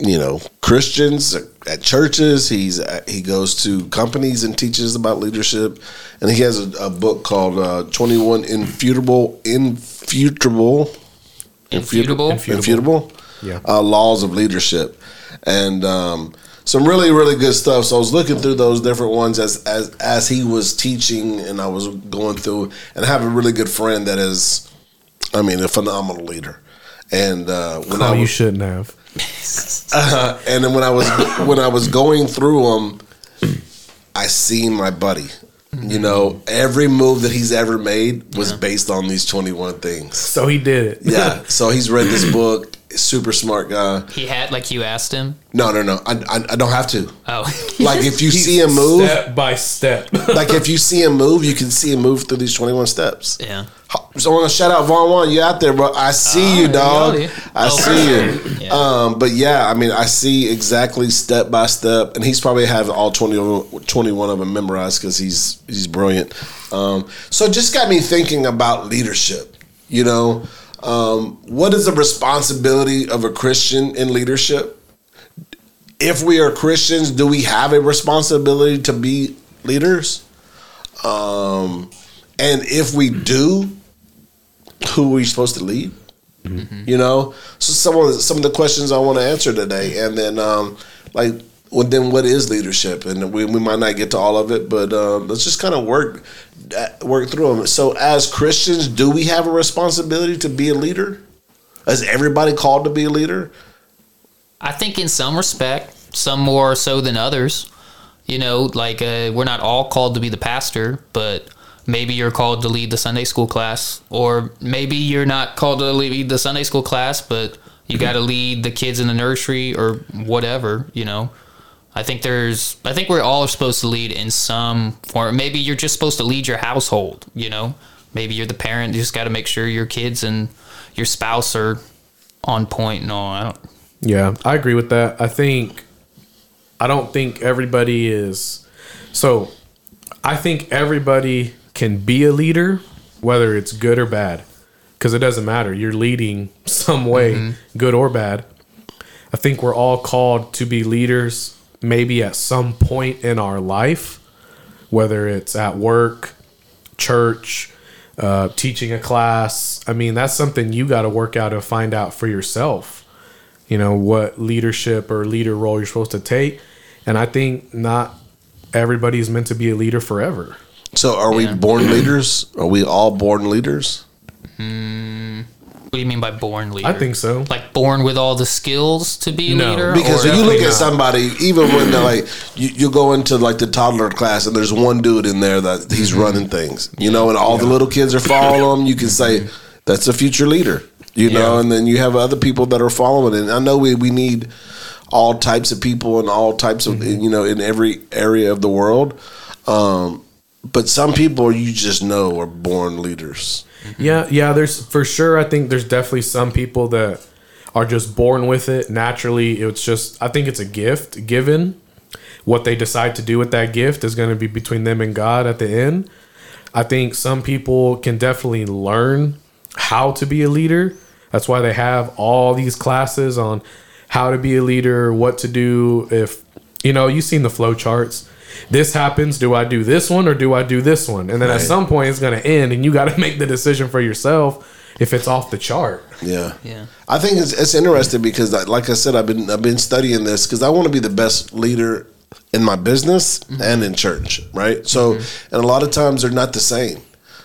you know, Christians at churches. He's he goes to companies and teaches about leadership, and he has a, a book called uh, Twenty One Infutable Infutable Infutable. Infutable, Yeah. uh, laws of leadership, and um, some really really good stuff. So I was looking through those different ones as as as he was teaching, and I was going through, and I have a really good friend that is, I mean, a phenomenal leader. And uh, when Oh, I you shouldn't have. uh, and then when I was when I was going through them, I seen my buddy. You know, every move that he's ever made was based on these twenty one things. So he did it. Yeah. So he's read this book. Super smart guy. He had like you asked him. No, no, no. I, I, I don't have to. Oh, Like if you see him move, step by step. like if you see him move, you can see him move through these twenty one steps. yeah. So I want to shout out Vaughn One. You out there, bro? I see you, you dog. go, dude. I Oh, see you. Yeah. Um, but yeah, I mean, I see exactly step by step, and he's probably have all 20 of them, 21 of them memorized because he's he's brilliant. Um, so it just got me thinking about leadership. You know, um, what is the responsibility of a Christian in leadership? If we are Christians, do we have a responsibility to be leaders? Um, and if we do, who are we supposed to lead? You know, so some of the, some of the questions I want to answer today, and then um, like, well, then what is leadership? And we, we might not get to all of it, but uh, let's just kind of work work through them. So, as Christians, do we have a responsibility to be a leader? Is everybody called to be a leader? I think in some respect, some more so than others. You know, like uh, we're not all called to be the pastor, but maybe you're called to lead the Sunday school class, or maybe you're not called to lead the Sunday school class, but you got to lead the kids in the nursery or whatever. You know, I think there's, I think we're all supposed to lead in some form. Maybe you're just supposed to lead your household. You know, maybe you're the parent. You just got to make sure your kids and your spouse are on point and all. I don't. Yeah, I agree with that. I think I don't think everybody is so I think everybody can be a leader whether it's good or bad cuz it doesn't matter. You're leading some way, mm-hmm. good or bad. I think we're all called to be leaders maybe at some point in our life whether it's at work, church, uh, teaching a class. I mean, that's something you got to work out and find out for yourself. You know what leadership or leader role you're supposed to take, and I think not everybody's meant to be a leader forever. So, are we born leaders? Are we all born leaders? What do you mean by born leader? I think so. Like born with all the skills to be a No, leader? Because when you look at not. somebody, even when they're like you, you go into like the toddler class and there's one dude in there that he's Mm-hmm. running things, you know, and all the little kids are following him, you can say that's a future leader, you know, and then you have other people that are following. And I know we, we need all types of people and all types of Mm-hmm. you know in every area of the world, um, but some people you just know are born leaders. Yeah, yeah. There's for sure. I think there's definitely some people that are just born with it naturally. It's just I think it's a gift given. What they decide to do with that gift is going to be between them and God at the end. I think some people can definitely learn how to be a leader. That's why they have all these classes on how to be a leader, what to do if you know, you've seen the flow charts. This happens, do I do this one or do I do this one? And then at some point it's going to end and you got to make the decision for yourself if it's off the chart. Yeah, Yeah. I think it's, it's interesting because, like- like I said, I've been I've been studying this because I want to be the best leader in my business and in church, right? So, and a lot of times they're not the same.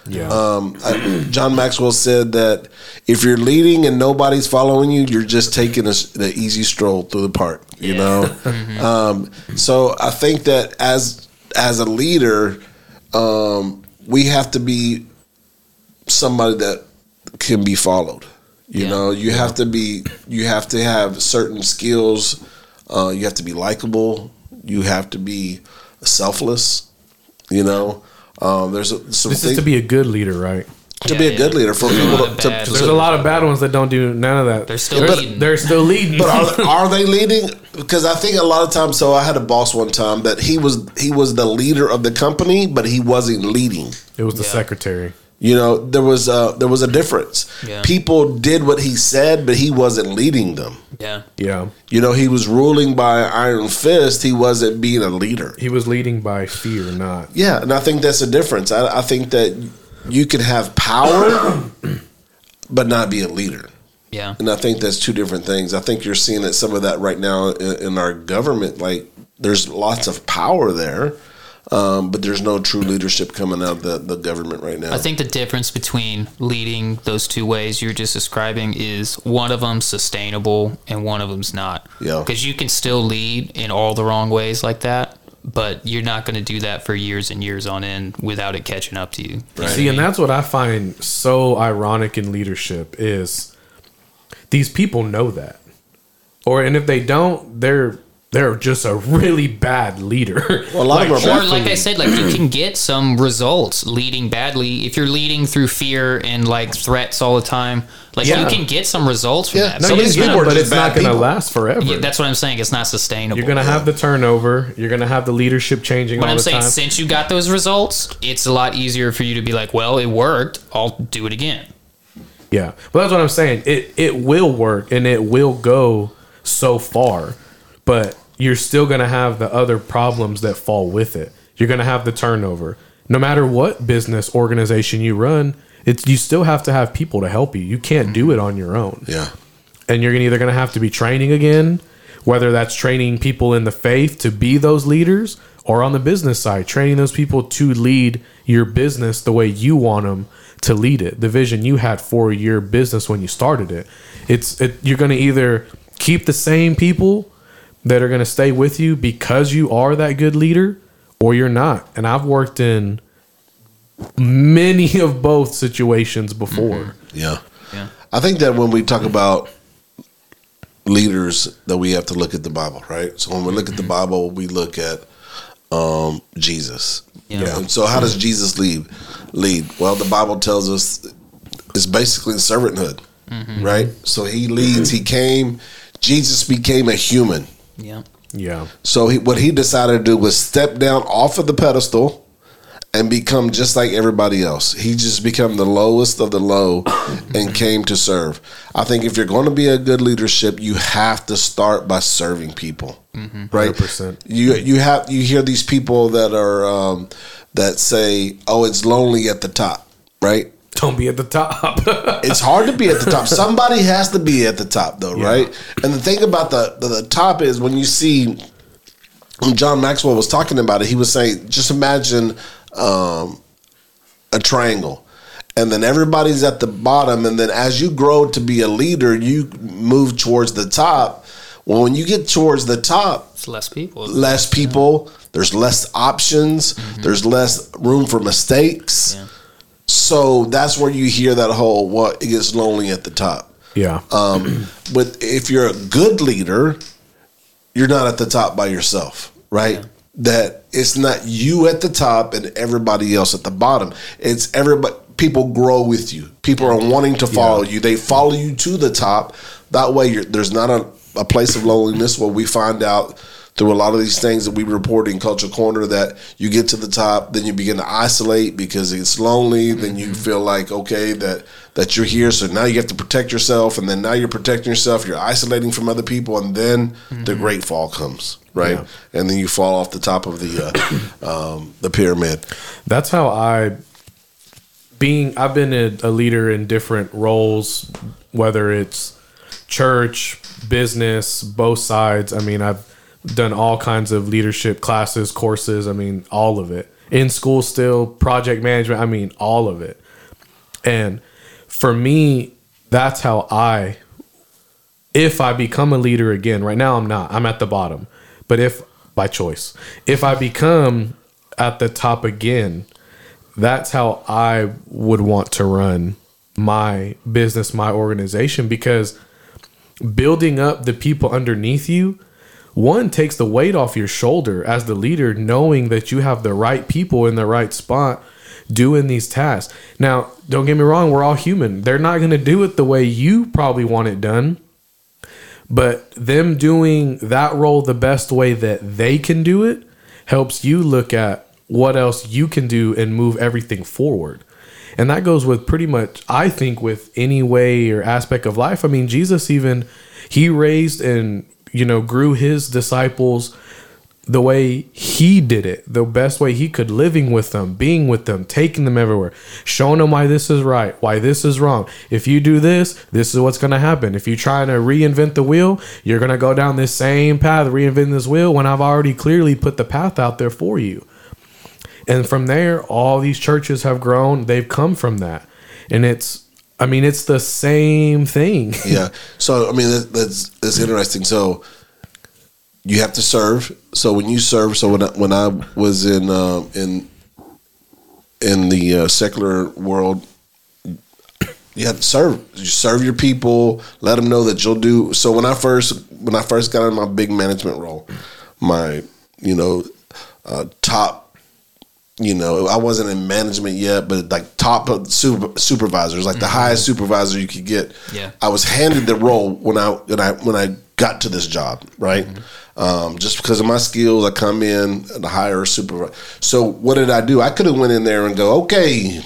Yeah. Um, I, John Maxwell said that if you're leading and nobody's following you, you're just taking a, s- the easy stroll through the park. You know. um, so I think that as as a leader, um, we have to be somebody that can be followed. You Yeah. know, you have to be, you have to have certain skills. Uh, you have to be likable. You have to be selfless. You know, um, there's a, some this is to be a good leader, right? To Yeah, be a yeah. good leader for There's people lot to, to, bad- to- There's a lot of bad ones that don't do none of that. They're still they're, leading. They're still leading. But are, are they leading? Because I think a lot of times. So I had a boss one time that he was he was the leader of the company, but he wasn't leading. it was the Yeah. secretary. You know, there was a, there was a difference. Yeah. People did what he said, but he wasn't leading them. Yeah. Yeah. You know, he was ruling by iron fist. He wasn't being a leader. He was leading by fear, not. Yeah, and I think that's a difference. I, I think that you can have power, but not be a leader. Yeah. And I think that's two different things. I think you're seeing that some of that right now in, in our government. Like, there's lots of power there, um, but there's no true leadership coming out of the, the government right now. I think the difference between leading those two ways you're just describing is one of them's sustainable and one of them's not. Yeah. Because you can still lead in all the wrong ways like that, but you're not going to do that for years and years on end without it catching up to you. You know what See, and that's what I find so ironic in leadership is these people know that, or and if they don't, they're they're just a really bad leader. Well, a lot of them are Or like I said, like you can get some results leading badly if you're leading through fear and like threats all the time. Like Yeah. you can get some results from Yeah. that. No, So you it's can, gonna- but it's not going to last forever. yeah, that's what I'm saying. It's not sustainable. You're going to have the turnover. You're going to have the leadership changing But all I'm the saying time. since you got those results, it's a lot easier for you to be like, well, it worked. I'll do it again. Yeah, but that's what I'm saying. It it will work and it will go so far, but you're still gonna have the other problems that fall with it. You're gonna have the turnover. No matter what business organization you run, it's you still have to have people to help you. You can't do it on your own, yeah. and you're either gonna have to be training again, whether that's training people in the faith to be those leaders, or on the business side, training those people to lead your business the way you want them to lead it. The vision you had for your business when you started it. It's it, you're going to either keep the same people that are going to stay with you because you are that good leader, or you're not. And I've worked in many of both situations before. Mm-hmm. Yeah. Yeah. I think that when we talk about leaders, that we have to look at the Bible, right? So when we look at the mm-hmm. Bible, we look at um, Jesus. Yeah. And so how does Jesus lead? Lead. Well, the Bible tells us it's basically servanthood, mm-hmm. right? So he leads. He came. Jesus became a human. Yeah. Yeah. So he, what he decided to do was step down off of the pedestal and become just like everybody else. He just become the lowest of the low and came to serve. I think if you're going to be a good leadership, you have to start by serving people. Right? 100%. You you have you hear these people that are um, that say, "Oh, it's lonely at the top." Right? Don't be at the top. it's hard to be at the top. Somebody has to be at the top, though, right? And the thing about the, the the top is when you see when John Maxwell was talking about it, he was saying, just imagine um, a triangle. And then everybody's at the bottom, and then as you grow to be a leader, you move towards the top. Well, when you get towards the top, It's less people. less people, there's less options, there's less room for mistakes. Yeah. So that's where you hear that whole what it gets lonely at the top. yeah. Um, but if you're a good leader, you're not at the top by yourself, right? That it's not you at the top and everybody else at the bottom. It's everybody. People grow with you. People are wanting to follow you. They follow you to the top. That way, you're, there's not a, a place of loneliness where we find out through a lot of these things that we report in Culture Corner that you get to the top, then you begin to isolate because it's lonely. Then you feel like okay that that you're here, so now you have to protect yourself, and then now you're protecting yourself. You're isolating from other people, and then the great fall comes, right? And then you fall off the top of the uh, um, the pyramid. That's how I being I've been a, a leader in different roles, whether it's church, business, both sides. I mean, I've done all kinds of leadership classes, courses, I mean, all of it. In school still, project management, I mean, all of it. And for me, that's how I if I become a leader again, right now I'm not. I'm at the bottom. But if by choice, if I become at the top again, that's how I would want to run my business, my organization because building up the people underneath you one takes the weight off your shoulder as the leader knowing that you have the right people in the right spot doing these tasks. Now, don't get me wrong, we're all human. They're not going to do it the way you probably want it done. But them doing that role the best way that they can do it helps you look at what else you can do and move everything forward. And that goes with pretty much, I think, with any way or aspect of life. I mean, Jesus even, he raised and, you know, grew his disciples the way he did it, the best way he could, living with them, being with them, taking them everywhere, showing them why this is right, why this is wrong. If you do this, this is what's going to happen. If you're trying to reinvent the wheel, you're going to go down this same path, reinvent this wheel when I've already clearly put the path out there for you. And from there, all these churches have grown. They've come from that. And it's, I mean, it's the same thing. yeah. So I mean, that, that's that's interesting. So you have to serve. So when you serve, so when I, when I was in um, in in the uh, secular world, you have to serve. You serve your people. Let them know that you'll do. So when I first when I first got in my big management role, my you know uh, top you know, I wasn't in management yet, but like top super, supervisors, like the mm-hmm. highest supervisor you could get. Yeah. I was handed the role when I when I when I got to this job, right? Mm-hmm. Um, just because of my skills, I come in and hire a supervisor. So what did I do? I could have went in there and go, okay,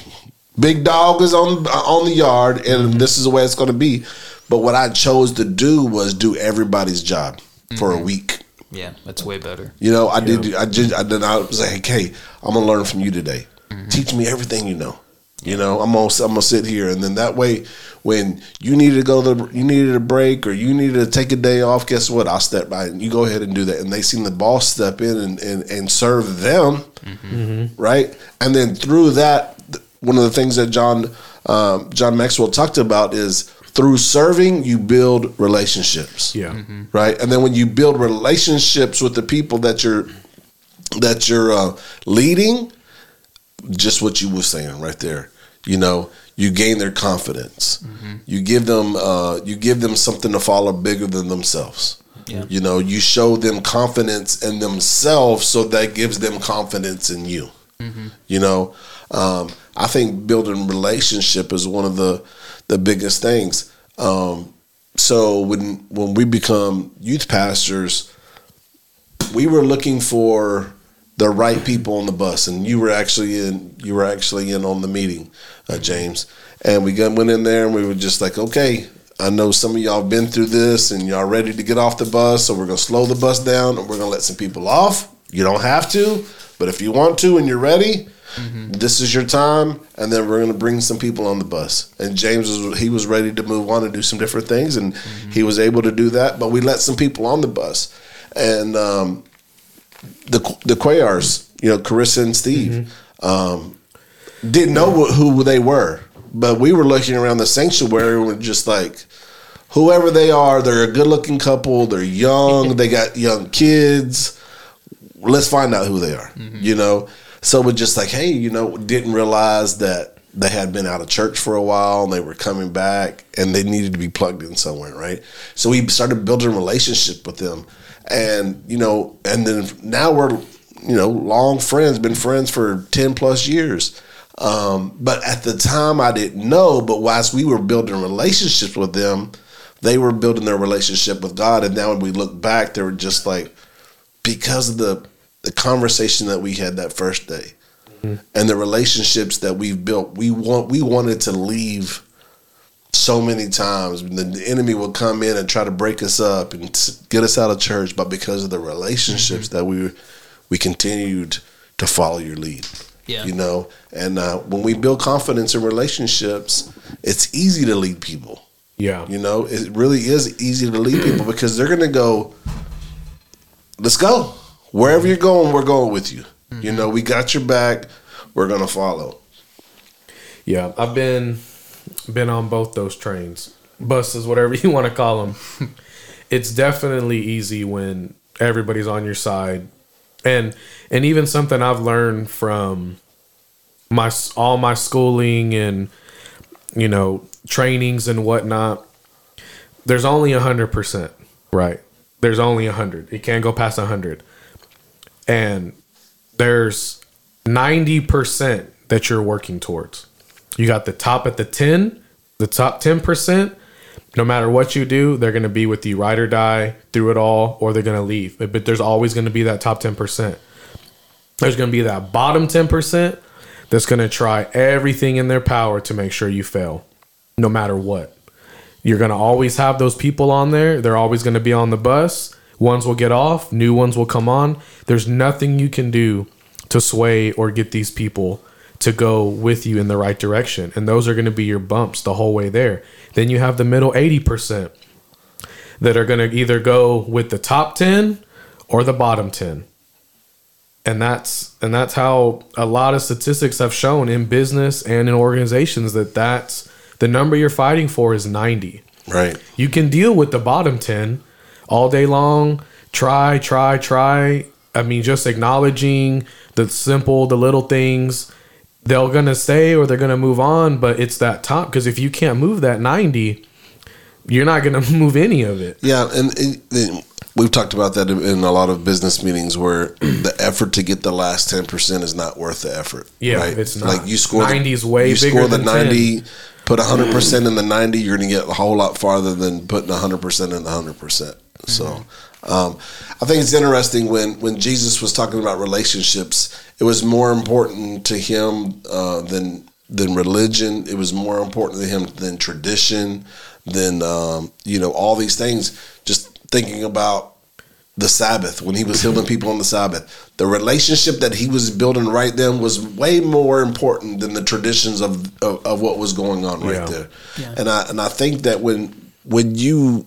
big dog is on on the yard, and mm-hmm. this is the way it's going to be. But what I chose to do was do everybody's job for a week. Yeah, that's way better. You know, I did. I did. I did. I was like, hey, I'm gonna learn from you today. Mm-hmm. Teach me everything you know. You know, I'm gonna I'm gonna sit here, and then that way, when you needed to go, to, you needed a break, or you needed to take a day off. Guess what? I'll step by, and you go ahead and do that. And they seen the boss step in and and, and serve them, Mm-hmm. right? And then through that, one of the things that John um, John Maxwell talked about is through serving, you build relationships Yeah. right? And then when you build relationships with the people that you're that you're uh, leading, just what you were saying right there, you know, you gain their confidence. You give them uh, you give them something to follow bigger than themselves. Yeah. You know, you show them confidence in themselves, so that gives them confidence in you. You know, um, I think building relationship is one of the the biggest things. Um, so when when we become youth pastors, we were looking for the right people on the bus, and you were actually in. You were actually in on the meeting, uh, James, and we got, went in there, and we were just like, okay. I know some of y'all have been through this, and y'all ready to get off the bus, so we're gonna slow the bus down, and we're gonna let some people off. You don't have to, but if you want to and you're ready, This is your time, and then we're going to bring some people on the bus. And James was he was ready to move on and do some different things, and he was able to do that. But we let some people on the bus, and um, the the Quayars, you know, Carissa and Steve, um, didn't know wh- who they were, but we were looking around the sanctuary and we're just like, whoever they are, they're a good looking couple, they're young, they got young kids. Let's find out who they are, you know. So we're just like, hey, you know, didn't realize that they had been out of church for a while and they were coming back and they needed to be plugged in somewhere, right? So we started building relationship with them. And, you know, and then now we're, you know, long friends, been friends for 10 plus years. Um, but at the time I didn't know, but whilst we were building relationships with them, they were building their relationship with God. And now when we look back, they were just like, because of the the conversation that we had that first day and the relationships that we've built, we want we wanted to leave so many times. The, the enemy will come in and try to break us up and s- get us out of church, but because of the relationships that we we continued to follow your lead. Yeah. You know, and uh, when we build confidence in relationships, it's easy to lead people. Yeah. You know, it really is easy to lead people because they're going to go, let's go. Wherever you're going, we're going with you. You know, we got your back. We're to follow. Yeah, I've been been on both those trains, buses, whatever you want to call them. it's definitely easy when everybody's on your side, and and even something I've learned from my all my schooling and you know trainings and whatnot. There's only a hundred percent, right? There's only a hundred. It can't go past a hundred, and there's 90% that you're working towards. You got the top at the 10, the top 10%. No matter what you do, they're going to be with you ride or die through it all, or they're going to leave. But there's always going to be that top 10%. There's going to be that bottom 10% that's going to try everything in their power to make sure you fail, no matter what. You're going to always have those people on there. They're always going to be on the bus. Ones will get off, new ones will come on. There's nothing you can do to sway or get these people to go with you in the right direction. And those are going to be your bumps the whole way there. Then you have the middle 80% that are going to either go with the top 10 or the bottom 10. And that's and that's how a lot of statistics have shown in business and in organizations that that's the number you're fighting for is 90. Right. You can deal with the bottom 10 all day long. Try, try, try. I mean, just acknowledging the simple, the little things. They're going to stay or they're going to move on, but it's that top. Because if you can't move that 90, you're not going to move any of it. Yeah, and, and, and we've talked about that in, a lot of business meetings where the effort to get the last ten percent is not worth the effort. Yeah, it's not. Like you score 90 is way you bigger score the than ninety, put hundred percent in the ninety, you're going to get a whole lot farther than putting hundred percent in the hundred percent. So. Um, I think it's interesting when, when Jesus was talking about relationships, it was more important to him uh, than than religion. It was more important to him than tradition, than um, you know all these things. Just thinking about the Sabbath when he was healing people on the Sabbath, the relationship that he was building right then was way more important than the traditions of of, of what was going on right Yeah. there. And I and I think that when when you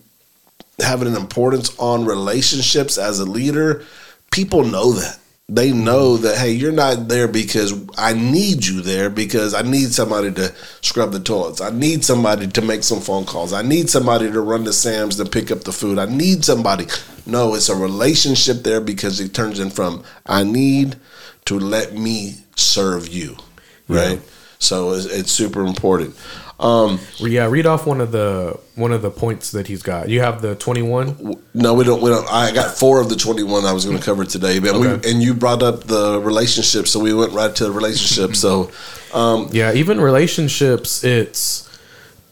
having an importance on relationships as a leader, people know that. They know that hey, you're not there because I need you there because I need somebody to scrub the toilets. I need somebody to make some phone calls. I need somebody to run to Sam's to pick up the food. I need somebody. No, it's a relationship there because it turns in from I need to let me serve you, right? So it's, it's super important. Um, Yeah, read off one of the one of the points that he's got. You have the 21. No, we don't. We don't. I got four of the twenty-one I was going to cover today, but Okay. we and you brought up the relationship, so we went right to the relationship. so, um, Yeah, even relationships, it's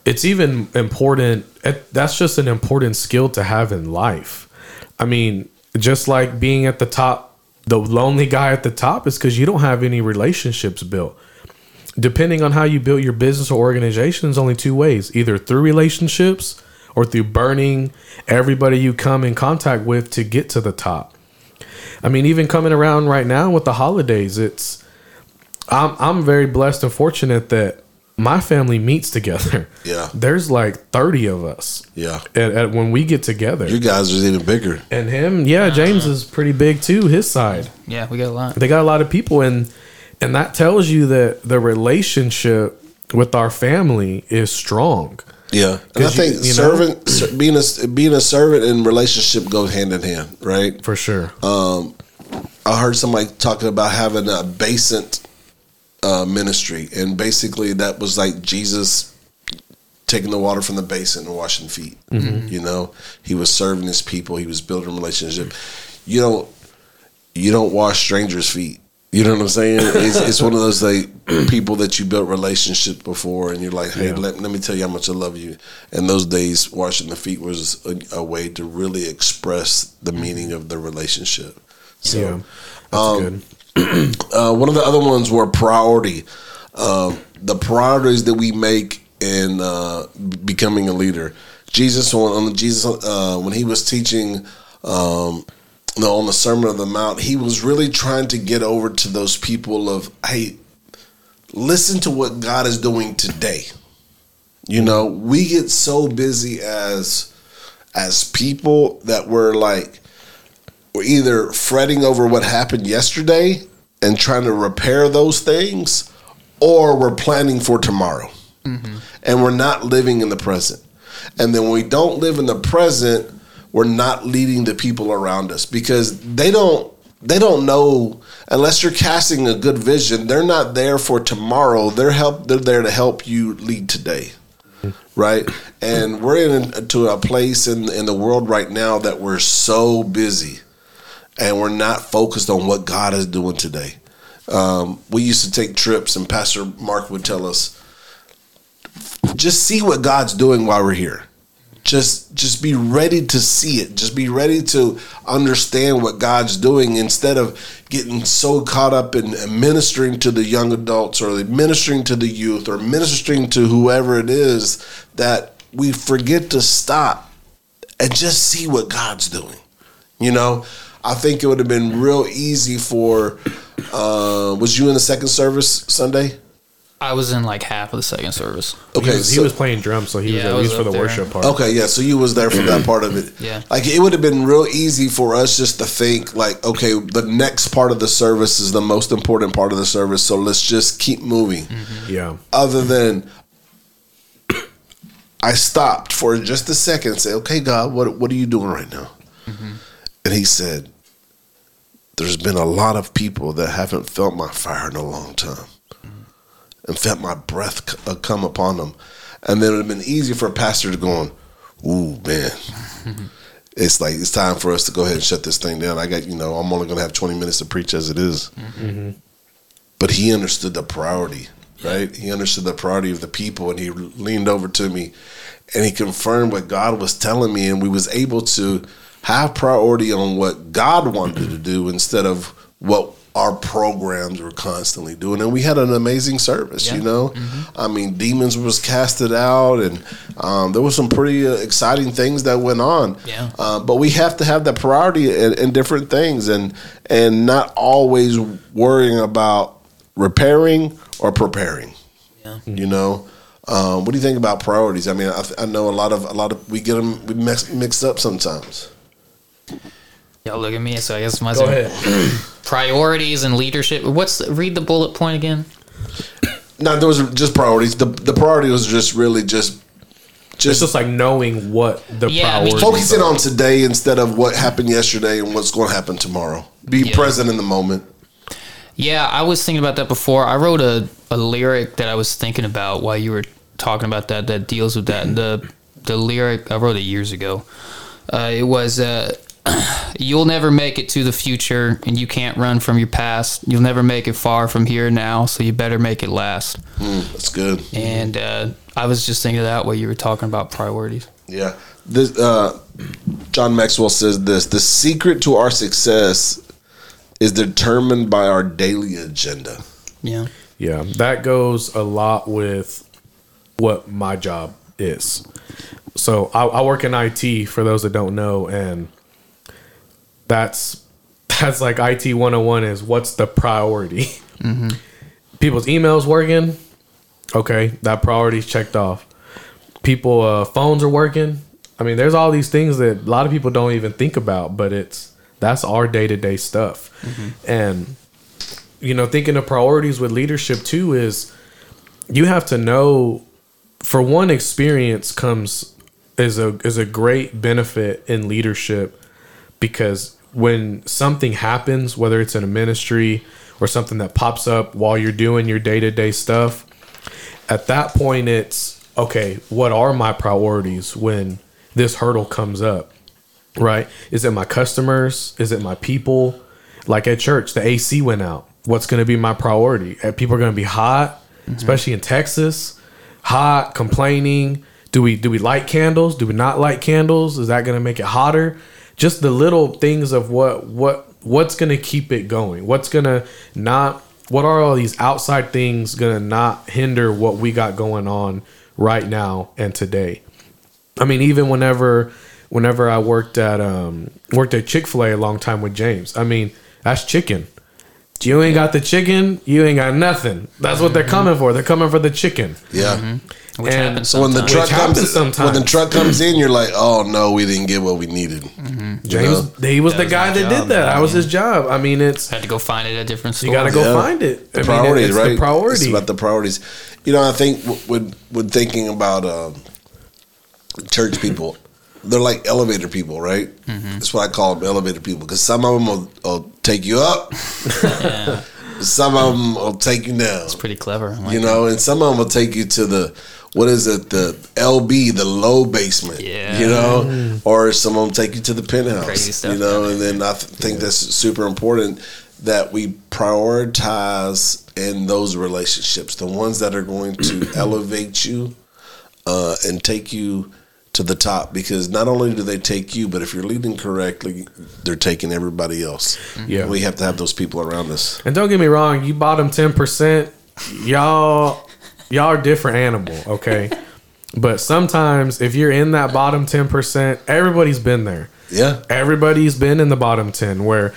it's even important. it- That's just an important skill to have in life. I mean, just like being at the top, the lonely guy at the top is because you don't have any relationships built. Depending on how you build your business or organization, there's only two ways: either through relationships or through burning everybody you come in contact with to get to the top. I mean, even coming around right now with the holidays, it's I'm I'm very blessed and fortunate that my family meets together. Yeah. There's like 30 of us. Yeah. At, at when we get together. You guys are even bigger. and him, yeah, James uh-huh. is pretty big too, his side. Yeah, we got a lot. They got a lot of people and and that tells you that the relationship with our family is strong. Yeah, and I you- think you servant ser- being a being a servant and relationship goes hand in hand, right? For sure. I heard somebody talking about having a basement uh, ministry, and basically that was like Jesus taking the water from the basin and washing feet. You know, he was serving his people. He was building a relationship. You don't you don't wash strangers' feet. You know what I'm saying? It's, it's one of those like people that you built relationships before, and you're like, hey, Yeah. let, let me tell you how much I love you. And those days, washing the feet was a, a way to really express the meaning of the relationship. So, yeah. That's um, good. uh, one of the other ones were priority. Um, the priorities that we make in uh, becoming a leader. Jesus on, on the Jesus uh, when he was teaching um, no, on the Sermon of the Mount, he was really trying to get over to those people of hey, listen to what God is doing today. You know, we get so busy as as people that we're like we're either fretting over what happened yesterday and trying to repair those things, or we're planning for tomorrow. Mm-hmm. And we're not living in the present. And then when we don't live in the present, we're not leading the people around us because they don't they don't know unless you're casting a good vision, they're not there for tomorrow. They're help they're there to help you lead today right? And we're in to a place in in the world right now that we're so busy, and we're not focused on what God is doing today. Um, we used to take trips, and Pastor Mark would tell us, just see what God's doing while we're here. Just just be ready to see it. Just be ready to understand what God's doing instead of getting so caught up in ministering to the young adults or ministering to the youth or ministering to whoever it is that we forget to stop and just see what God's doing. You know, I think it would have been real easy for. Uh, was you in the second service Sunday? I was in like half of the second service. Okay, he, was, he was playing drums, so he was Yeah, I at was least for the there. worship part. Okay, yeah. So you was there for that part of it. Yeah. Like it would have been real easy for us just to think like, okay, the next part of the service is the most important part of the service, so let's just keep moving. Mm-hmm. Yeah. Other than I stopped for just a second and said, Okay, God, what what are you doing right now? Mm-hmm. And he said, There's been a lot of people that haven't felt my fire in a long time and felt my breath c- uh, come upon them. And then it would have been easy for a pastor to go on, ooh, man. it's like, it's time for us to go ahead and shut this thing down. I got, you know, I'm only going to have 20 minutes to preach as it is. But he understood the priority, right? He understood the priority of the people and he leaned over to me and he confirmed what God was telling me. And we was able to have priority on what God wanted to do instead of what our programs were constantly doing. And we had an amazing service Yeah. you know i mean demons was casted out and um, there was some pretty uh, exciting things that went on. Yeah. uh, but we have to have that priority in, in different things and and not always worrying about repairing or preparing. Yeah. you know? Um, what do you think about priorities? I mean i, I know a lot of a lot of we get them we mix, mixed up sometimes. Y'all look at me, so I guess my Go ahead. priorities and leadership. What's the, read the bullet point again? no there was just priorities the, the priority was just really just It's just just like knowing what the Yeah, I mean- priorities focusing on today instead of what happened yesterday and what's going to happen tomorrow be Yeah. present in the moment Yeah, I was thinking about that before. I wrote a, a lyric that I was thinking about while you were talking about that that deals with that. And the the lyric I wrote it years ago. Uh, it was uh, you'll never make it to the future and you can't run from your past. You'll never make it far from here now, so you better make it last. that's good And uh, I was just thinking of that while you were talking about priorities. Yeah. This uh, John Maxwell says this: the secret to our success is determined by our daily agenda. Yeah. Yeah, that goes a lot with what my job is. So I, I work in IT for those that don't know, and that's that's like IT 101 is what's the priority. people's emails working. Okay, that priority's checked off. People uh, phones are working. I mean, there's all these things that a lot of people don't even think about, but it's that's our day to day stuff. And you know, thinking of priorities with leadership too is you have to know for one experience comes is a is a great benefit in leadership because when something happens whether it's in a ministry or something that pops up while you're doing your day-to-day stuff at that point it's okay what are my priorities when this hurdle comes up right? Is it my customers? Is it my people? Like at church the ac went out. What's going to be my priority? Uh, people are going to be hot especially in texas. Hot complaining. Do we do we light candles? Do we not light candles? Is that going to make it hotter just the little things of what what what's going to keep it going what's going to not what are all these outside things going to not hinder what we got going on right now and today I mean, even whenever whenever I worked at um worked at Chick Fil A a long time with James. I mean, that's chicken. You ain't got the chicken, you ain't got nothing. That's what they're mm-hmm. coming for. They're coming for the chicken. Yeah. Mm-hmm. Which And happens So when the truck happens comes, sometimes. when the truck comes in, you're like, "Oh no, we didn't get what we needed." You James, know? he was That the was guy that job, did that. That was his job. I mean, it's had to go find it at different stores. you got to go Yeah. find it. I The mean, priorities, it's right? The priority. It's about the priorities. You know, I think when when thinking about um, church people, they're like elevator people, right? Mm-hmm. That's what I call them, elevator people, because some of them will, will take you up, some of them will take you down. It's pretty clever. Like you know, and some of them will take you to the what is it, the LB, the low basement. Yeah. you know, or some of them take you to the penthouse. Crazy stuff you know, and then I th- think that's super important that we prioritize in those relationships the ones that are going to elevate you uh, and take you to the top because not only do they take you but if you're leading correctly they're taking everybody else Yeah. we have to have those people around us And don't get me wrong, you bottom ten percent, y'all y'all are different animal, okay? but sometimes if you're in that bottom ten percent, everybody's been there. yeah Everybody's been in the bottom ten where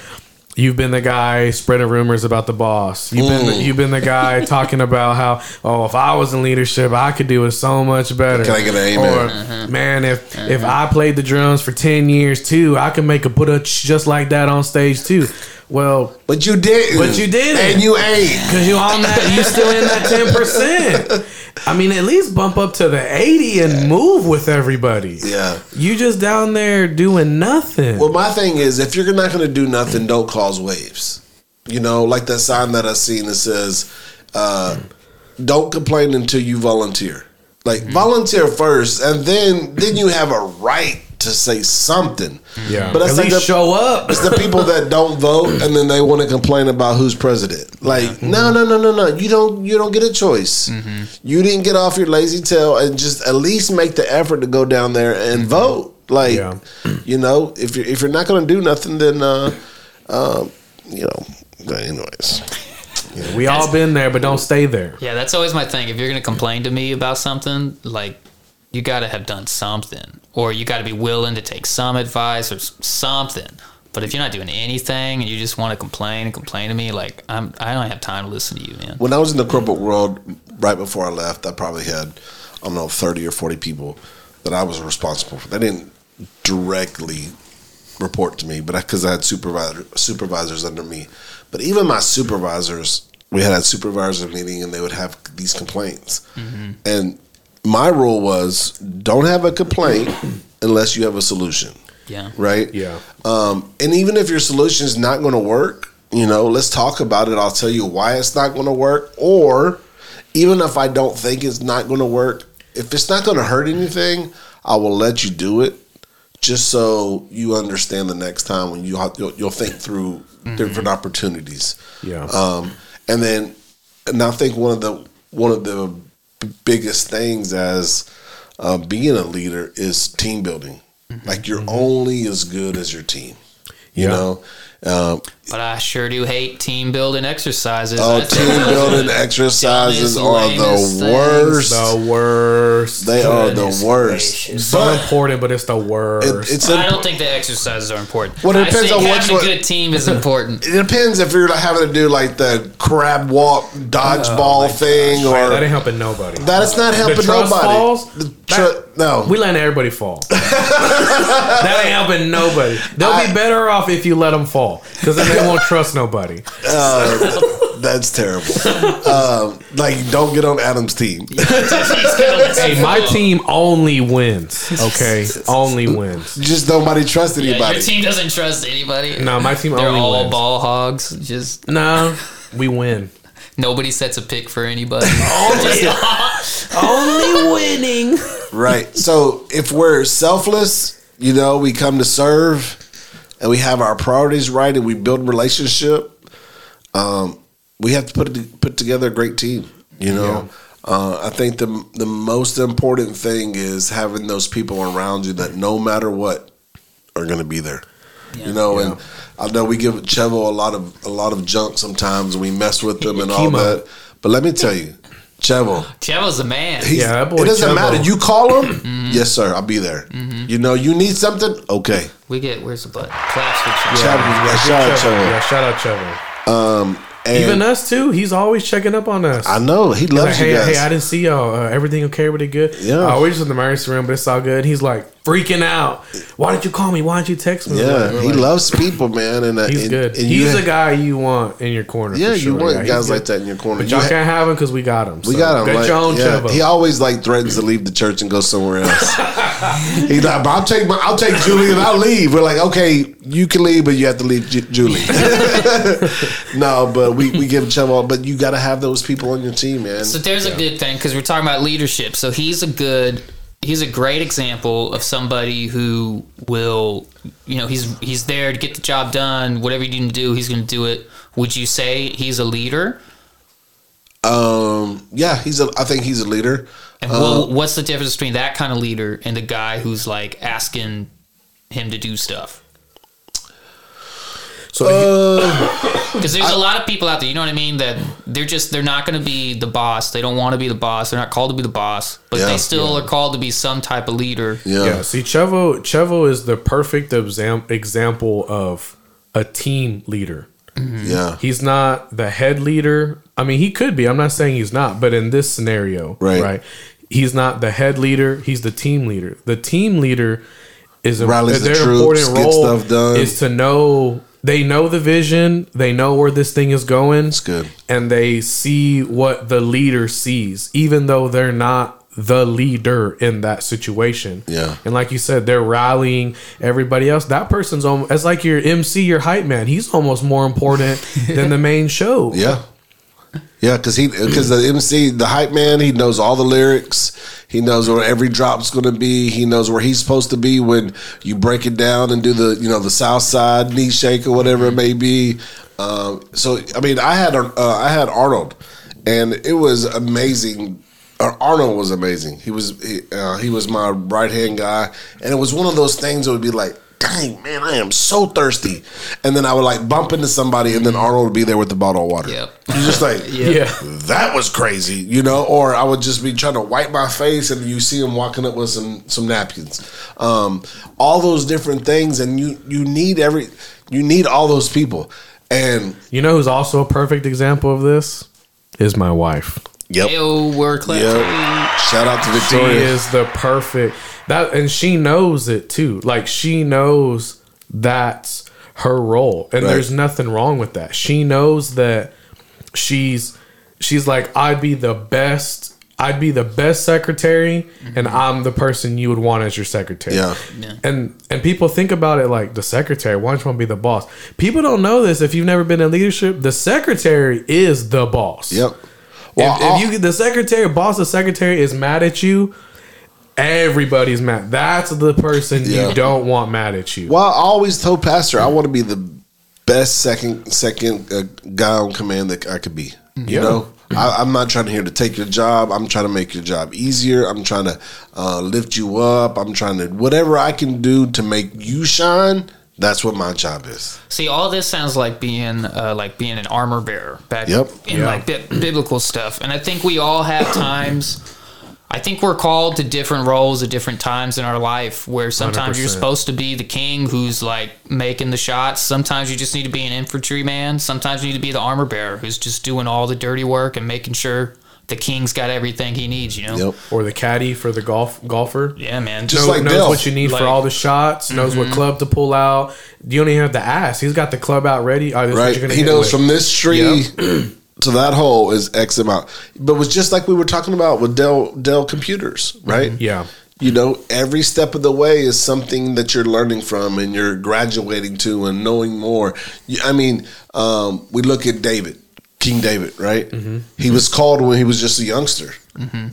you've been the guy spreading rumors about the boss. You've been the, you've been the guy talking about how oh if I was in leadership I could do it so much better. Can I get an amen? Or uh-huh. man if uh-huh. if I played the drums for ten years too I could make a put a just like that on stage too. Well, but you didn't But you didn't. and you ain't Cause you on that, you still in that ten percent. I mean, at least bump up to the eighty and move with everybody. yeah You just down there doing nothing. Well, my thing is, if you're not going to do nothing, don't cause waves. You know, like that sign that I seen that says, uh, "Don't complain until you volunteer." Like volunteer first, and then then you have a right to say something. yeah, but that's at like least the- show up. It's the people that don't vote and then they want to complain about who's president. Like, no, no, no, no, no. You don't. You don't get a choice. You didn't get off your lazy tail and just at least make the effort to go down there and vote. Like, Yeah. you know, if you're if you're not going to do nothing, then uh, uh, you know. but Anyways, We all been there, but don't stay there. Yeah, that's always my thing. If you're going to complain to me about something, like you got to have done something, or you got to be willing to take some advice or something. But if you're not doing anything and you just want to complain and complain to me, like I'm, I don't have time to listen to you, man. when I was in the corporate world, right before I left, I probably had I don't know thirty or forty people that I was responsible for. They didn't directly report to me, but because I, had supervisor supervisors under me. But even my supervisors, we had a supervisor meeting, and they would have these complaints. Mm-hmm. And my rule was, don't have a complaint unless you have a solution Yeah. right? Yeah. Um, and even if your solution is not going to work, you know, let's talk about it. I'll tell you why it's not going to work. Or even if I don't think it's not going to work, if it's not going to hurt anything, I will let you do it, just so you understand the next time when you you'll, you'll think through different opportunities. Yeah. Um, and then, and I think one of the one of the b- biggest things as uh, being a leader is team building. Like you're only as good as your team. You Yeah. know, Um, But I sure do hate team building exercises. oh, I think team those building exercises are lamest the things. worst. The worst. They are Goodness the worst. gracious. so But important, but it's the worst. it, it's I a, don't think the exercises are important. Well, it I depends think on which having one- a good team is important. it depends if you're having to do like the crab walk dodgeball oh, thing Right, that ain't helping nobody. that is not helping the trust nobody. falls. The that- no, we letting everybody fall. that ain't helping nobody. They'll I- be better off if you let them fall, because then they won't trust nobody. uh, that's terrible. um, like, don't get on Adam's team. Hey, my team only wins. Okay, only wins. Just nobody trust Yeah, anybody. your team doesn't trust anybody. No, my team They're only all wins. ball hogs. Just No, we win. nobody sets a pick for anybody. only, Only winning. Right. So if we're selfless, you know, we come to serve and we have our priorities right and we build relationship, um, we have to put put together a great team, you know. Uh, I think the the most important thing is having those people around you that no matter what are going to be there. You know, and I know we give Chevo a lot of a lot of junk sometimes, we mess with them and all that. But let me tell you, Chevo, Chevo's a man. He's, Yeah, that boy it doesn't Chubbo. matter. You call him, Mm-hmm. yes, sir. I'll be there. You know, you need something, okay. We get where's the butt? Claps for Chevo. Shout out- shout out Chevo. Yeah, shout out Trevor. Um, and Even us too. He's always checking up on us. I know he loves like, you hey, guys. hey, I didn't see y'all. Uh, everything okay? Everything good? Yeah. Uh, we're just in the emergency room, but it's all good. He's like freaking out. Why didn't you call me? Why didn't you text me? yeah, We're he like, loves people, man. And uh, He's and- good. and he's you, the guy you want in your corner. Yeah, for you want Yeah, guys like that in your corner. But You y'all ha- can't have him because we got him. We got him. Good like, Joan yeah. Chevo. He always like threatens to leave the church and go somewhere else. He's like, but I'll take my, I'll take Julie and I'll leave. We're like, okay, you can leave, but you have to leave Ju- Julie. no, but we we give Chevo, but you got to have those people on your team, man. So there's a good thing because we're talking about leadership. So he's a good, he's a great example of somebody who will, you know, he's he's there to get the job done. Whatever you need to do, he's going to do it. Would you say he's a leader? Um, yeah, he's a. I think he's a leader. And what, what's the difference between that kind of leader and the guy who's like asking him to do stuff? So uh, Because there's a lot of people out there, you know what I mean, that they're just they're not going to be the boss. They don't want to be the boss. They're not called to be the boss, but Yeah. they still are called to be some type of leader. Yeah, yeah, see, Chevo Chevo is the perfect exam- example of a team leader. Mm-hmm. yeah, He's not the head leader. I mean, he could be. I'm not saying he's not, but in this scenario, Right. right, he's not the head leader. He's the team leader. The team leader is a, Rallies the troops, important role stuff done. is to know they know the vision, they know where this thing is going. It's good. and they see what the leader sees, even though they're not the leader in that situation. Yeah. And like you said, they're rallying everybody else. That person's almost as like your MC, your hype man. He's almost more important than the main show. yeah, yeah. Because he because the MC, the hype man, he knows all the lyrics. He knows where every drop's going to be. He knows where he's supposed to be when you break it down and do the you know the South Side knee shake or whatever it may be. Um, so I mean, I had uh, I had Arnold, and it was amazing. Uh, Arnold was amazing. He was he, uh, he was my right hand guy, and it was one of those things that would be like, "Dang man, I am so thirsty," and then I would like bump into somebody, and then Arnold would be there with the bottle of water. Yep. You're just like, Yeah. that was crazy, you know. Or I would just be trying to wipe my face, and you see him walking up with some some napkins. Um, all those different things, and you you need every you need all those people. And You know who's also a perfect example of this? Is my wife. yep, Ew, we're clapping. yep. Shout out to Victoria. She Victoria. is the perfect that and she knows it too. Like she knows that's her role. And Right. there's nothing wrong with that. She knows that she's she's like I'd be the best I'd be the best secretary mm-hmm. and I'm the person you would want as your secretary. Yeah. Yeah. And and people think about it like the secretary, why don't you want to be the boss? People don't know this if you've never been in leadership. The secretary is the boss. Yep. If, if you the secretary, boss of secretary is mad at you, everybody's mad. That's the person Yeah. you don't want mad at you. Well, I always told Pastor I want to be the best second second uh, guy on command that I could be. You Yeah. know, I, I'm not trying to here to take your job. I'm trying to make your job easier. I'm trying to uh, lift you up. I'm trying to whatever I can do to make you shine. That's what my job is. See, all this sounds like being uh, like being an armor bearer back Yep. in Yeah. like bi- biblical stuff. And I think we all have times. I think we're called to different roles at different times in our life. Where sometimes you are supposed to be the king who's like making the shots. Sometimes you just need to be an infantryman. Sometimes you need to be the armor bearer who's just doing all the dirty work and making sure the king's got everything he needs. You know? Yep. Or the caddy for the golf golfer. Yeah, man. Just Know- like knows Dale. what you need Like- for all the shots. Knows what mm-hmm. club to pull out. You don't even have to ask. He's got the club out ready. All right, this what Right. you're gonna He knows from this tree to that hole is X amount. But it was just like we were talking about with Dell Dell computers, right? Mm-hmm. Yeah. You know, every step of the way is something that you're learning from and you're graduating to and knowing more. I mean, um, we look at David, King David, right? Mm-hmm. He was called when he was just a youngster. Mm-hmm.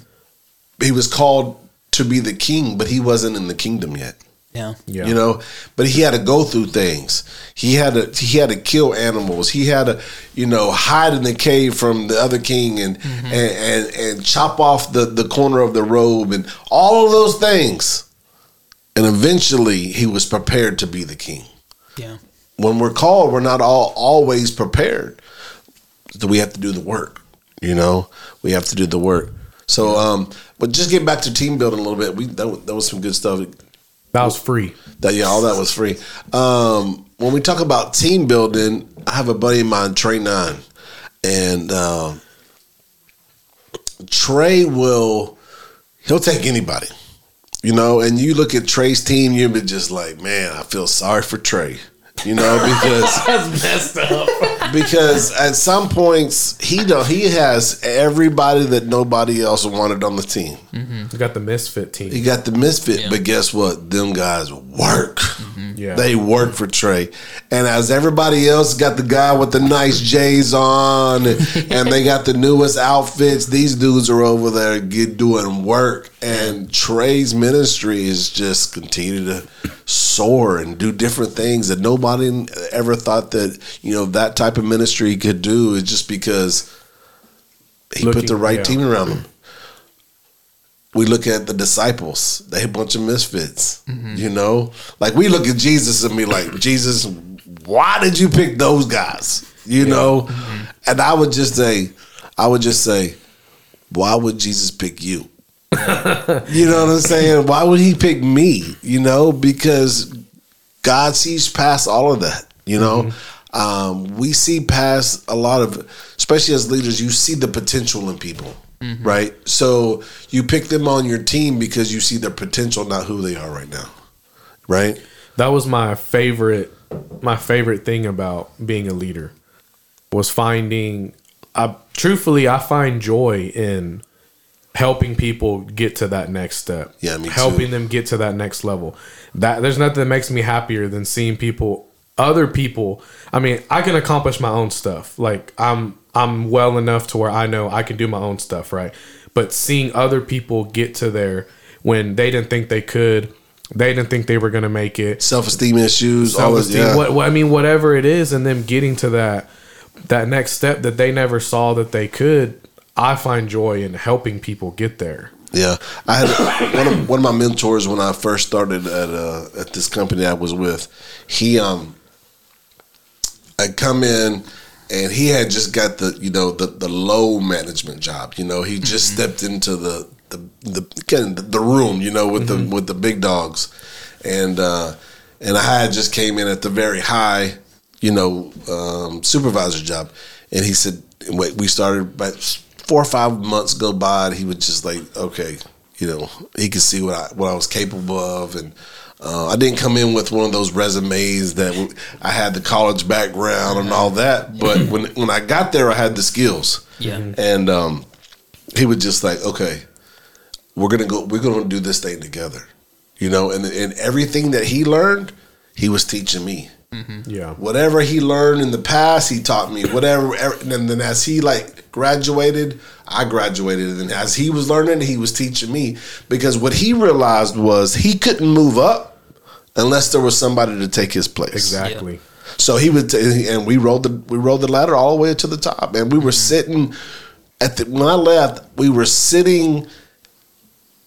He was called to be the king, but he wasn't in the kingdom yet Yeah. Yeah. you know? But he had to go through things. He had to he had to kill animals. He had to you know hide in the cave from the other king and and, and and chop off the the corner of the robe and all of those things. And eventually he was prepared to be the king. Yeah. when we're called we're not all always prepared. So we have to do the work you know? We have to do the work. So um but just get back to team building a little bit we that, that was some good stuff That was free. that yeah, all that was free. Um, when we talk about team building, I have a buddy of mine, Trey Nine, and um Trey will he'll take anybody, you know. And you look at Trey's team, you'll be just like, man, I feel sorry for Trey, you know, because That's messed up. Because at some points he don't he has everybody that nobody else wanted on the team. You got the misfit team. He got the misfit, but guess what? Them guys work. Mm-hmm. Yeah. They work for Trey. And as everybody else got the guy with the nice J's on and, and they got the newest outfits, these dudes are over there get doing work. And Trey's ministry is just continue to soar and do different things that nobody ever thought that, you know, that type of ministry could do. It's just because he put the right yeah. team around him. We look at the disciples. They a bunch of misfits mm-hmm. you know? Like we look at jesus and be like jesus why did you pick those guys? You know? Mm-hmm. And i would just say i would just say why would jesus pick you you know what i'm saying? Why would he pick me you know? Because god sees past all of that you know? Um, we see past a lot of especially as leaders you see the potential in people right? So you pick them on your team because you see their potential not who they are right now right? That was my favorite my favorite thing about being a leader was finding I truthfully I find joy in helping people get to that next step. Yeah, me too. helping them get to that next level. That there's nothing that makes me happier than seeing people other people I mean, I can accomplish my own stuff. Like I'm I'm well enough to where I know I can do my own stuff, right? But seeing other people get to there when they didn't think they could, they didn't think they were going to make it. self-esteem issues all this Self-esteem, yeah what, what I mean, whatever it is, and them getting to that that next step that they never saw that they could. I find joy in helping people get there. Yeah, I had one of one of my mentors when I first started at uh, at this company I was with. He um, I come in and he had just got the you know the the low management job. You know, he just stepped into the the the kind the room. You know, with the with the big dogs, and uh, and I had just came in at the very high, you know, um, supervisor job, and he said, wait, we started about four or five months go by, and he was just like, okay, you know, he could see what I what I was capable of, and uh, I didn't come in with one of those resumes that w- I had the college background and all that, but when when I got there, I had the skills, Yeah. and um, he was just like, okay, we're gonna go, we're gonna do this thing together, you know, and and everything that he learned, he was teaching me Mm-hmm. Yeah, whatever he learned in the past, he taught me. Whatever, er, and then as he like graduated, I graduated, and as he was learning, he was teaching me. Because what he realized was he couldn't move up unless there was somebody to take his place. exactly. So he would, t- and we rode the we rode the ladder all the way to the top, and we were mm-hmm. sitting at the when I left, we were sitting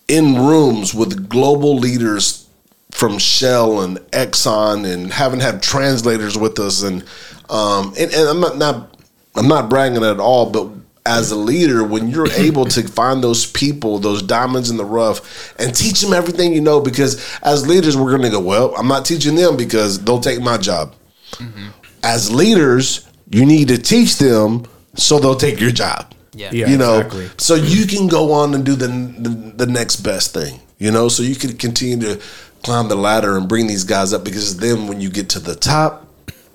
in rooms with global leaders from Shell and Exxon and having had translators with us and um and, and I'm not, not I'm not bragging at all, but as a leader, when you're able to find those people, those diamonds in the rough, and teach them everything you know, because as leaders, we're going to go, well, I'm not teaching them because they'll take my job. As leaders, you need to teach them so they'll take your job. Yeah. Yeah. you know, exactly. so you can go on and do the, the the next best thing. You know, so you can continue to climb the ladder and bring these guys up because then when you get to the top,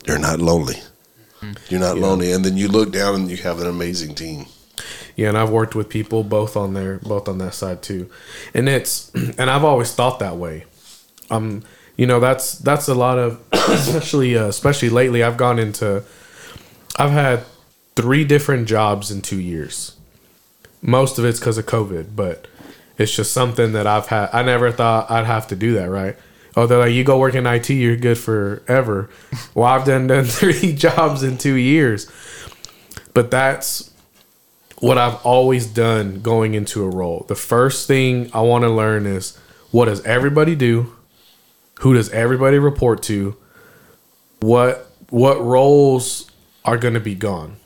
you're not lonely. You're not lonely, and then you look down and you have an amazing team. Yeah, and I've worked with people both on there, both on that side too, and it's and I've always thought that way. Um, you know, that's that's a lot of, especially uh, especially lately. I've gone into, I've had three different jobs in two years. Most of it's because of COVID, but it's just something that I've had. I never thought I'd have to do that, right? Oh, they're like, you go work in IT, you're good forever. Well, I've done done three jobs in two years, but that's what I've always done going into a role. The first thing I want to learn is what does everybody do? Who does everybody report to? What what roles are going to be gone?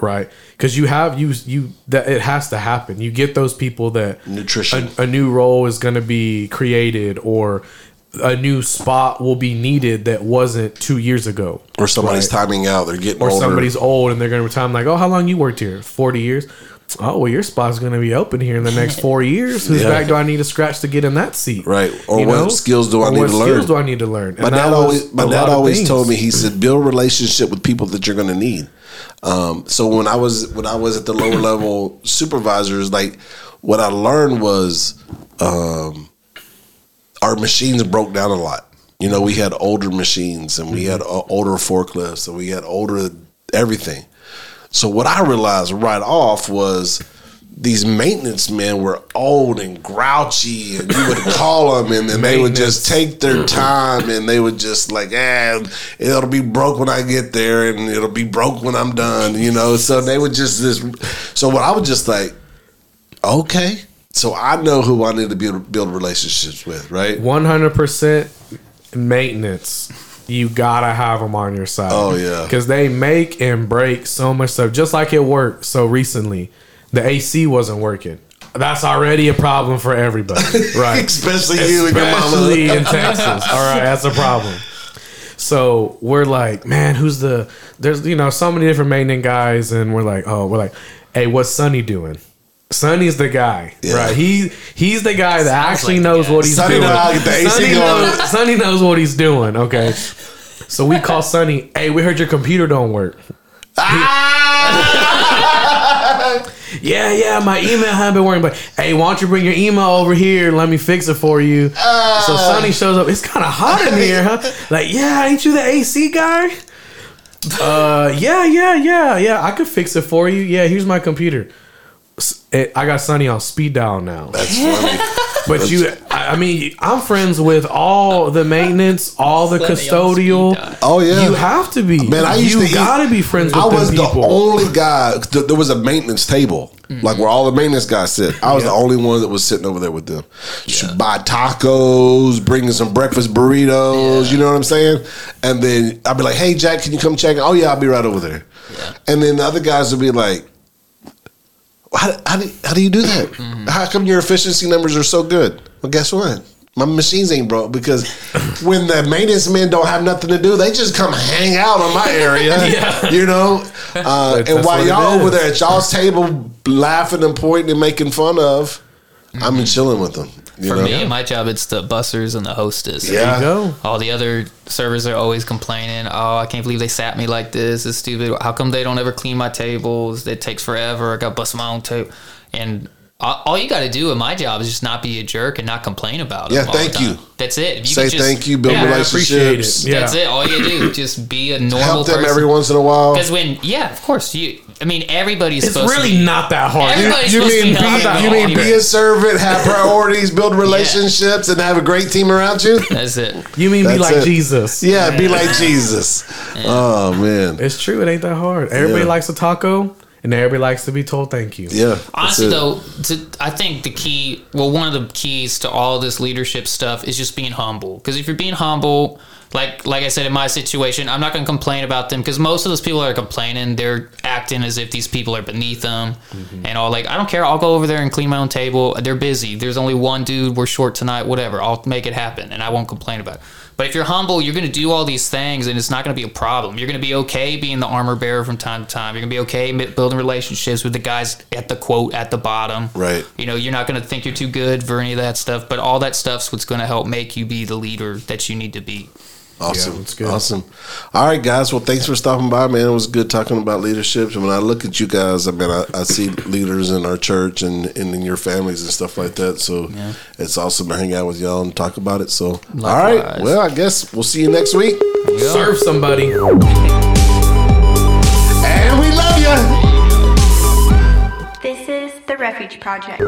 Right? Cuz you have you you that it has to happen. You get those people that Nutrition. a, a new role is going to be created or a new spot will be needed that wasn't 2 years ago Or somebody's Right. timing out; they're getting or older. somebody's old and they're going to retire. I'm like, oh, how long you worked here? Forty years. Oh, well, your spot's going to be open here in the next four years. Whose Yeah. back do I need to scratch to get in that seat? Right. Or what skills do I Or need to learn? skills do I need to learn? My dad always my dad always told me he said build relationship with people that you're going to need. Um, so when I was when I was at the lower level supervisors, like what I learned was um, our machines broke down a lot. You know, we had older machines and we had uh, older forklifts and we had older everything. So what I realized right off was these maintenance men were old and grouchy, and you would call them, and then they would just take their time, and they would just like, ah, it'll be broke when I get there, and it'll be broke when I'm done, you know. So they would just this. So what I was just like, okay, so I know who I need to build build relationships with, right? 100% maintenance. You gotta have them on your side. Oh, yeah. because they make and break so much stuff. Just like it worked so recently, the AC wasn't working. That's already a problem for everybody, right? Especially you and your Especially mama. in Texas. All right, that's a problem. So we're like, man, who's the? There's you know so many different maintenance guys, and we're like, oh, we're like, hey, what's Sonny doing? Sonny's the guy, Yeah. right? He he's the guy that actually like knows guy. what he's Sonny doing. know how to get the AC Sonny, going. knows, Sonny knows what he's doing. Okay, so we call Sonny. Hey, we heard your computer don't work. Ah! Yeah, yeah, my email hasn't been working, but hey, why don't you bring your email over here? Let me fix it for you. so Sonny shows up. It's kind of hot in here, huh? Like, yeah, ain't you the AC guy? Uh, yeah, yeah, yeah, yeah. I could fix it for you. Yeah, here's my computer. I got Sonny on speed dial now. That's funny. But you, I I mean, I'm friends with all the maintenance, all the custodial. Oh yeah, You have to be. Man, I used you to eat- gotta be friends with I them was people. the only guy. th- There was a maintenance table, like where all the maintenance guys sit. I was Yeah. the only one that was sitting over there with them. Should buy tacos, bringing some breakfast burritos. You know what I'm saying? And then I'd be like, "Hey, Jack, can you come check?" Oh yeah, I'll be right over there. And then the other guys would be like. How, how, do, how do you do that? How come your efficiency numbers are so good? Well, guess what? My machines ain't broke because when the maintenance men don't have nothing to do, they just come hang out on my area. You know? Uh, That's- and while y'all over there at y'all's table laughing and pointing and making fun of, I'm chilling with them. You For know? me and my job, it's the bussers and the hostess. Yeah. There you go. All the other servers are always complaining. Oh, I can't believe they sat me like this. It's stupid. How come they don't ever clean my tables? It takes forever. I got to bust my own table. And all all you got to do in my job is just not be a jerk and not complain about it. Yeah, thank you. That's it. If you Say just- thank you, build yeah, I appreciate relationships, it. Yeah. That's it. All you do, just be a normal help them person. every once in a while. Because when, yeah, of course, you. I mean, everybody's It's supposed really to be, not that hard. Everybody's You mean be be, helping you mean be a servant, have priorities, build relationships, and have a great team around you? That's it. You mean be like it. Jesus? Yeah, be like Jesus. Oh man, It's true. It ain't that hard. Everybody Yeah. likes a taco, and and everybody likes to be told thank you. Yeah. Honestly, though, to, I think the key, well, one of the keys to all this leadership stuff is just being humble. Because if you're being humble, like like I said in my situation, I'm not going to complain about them because most of those people are complaining, they're acting as if these people are beneath them mm-hmm. and all. Like, I don't care. I'll go over there and clean my own table. They're busy. There's only one dude. We're short tonight. Whatever. I'll make it happen, and I won't complain about it. But if you're humble, you're going to do all these things, and it's not going to be a problem. You're going to be okay being the armor bearer from time to time. You're going to be okay building relationships with the guys at the quote at the bottom. Right. You know, you're not going to think you're too good for any of that stuff, but all that stuff's what's going to help make you be the leader that you need to be. Awesome. that's good. Awesome. All right, guys. Well, thanks for stopping by, man. It was good talking about leadership. And when I look at you guys, I mean, I, I see leaders in our church and, and in your families and stuff like that. So it's awesome to hang out with y'all and talk about it. So, all right. Well, I guess we'll see you next week. Serve somebody. And we love you. This is the Refuge Project.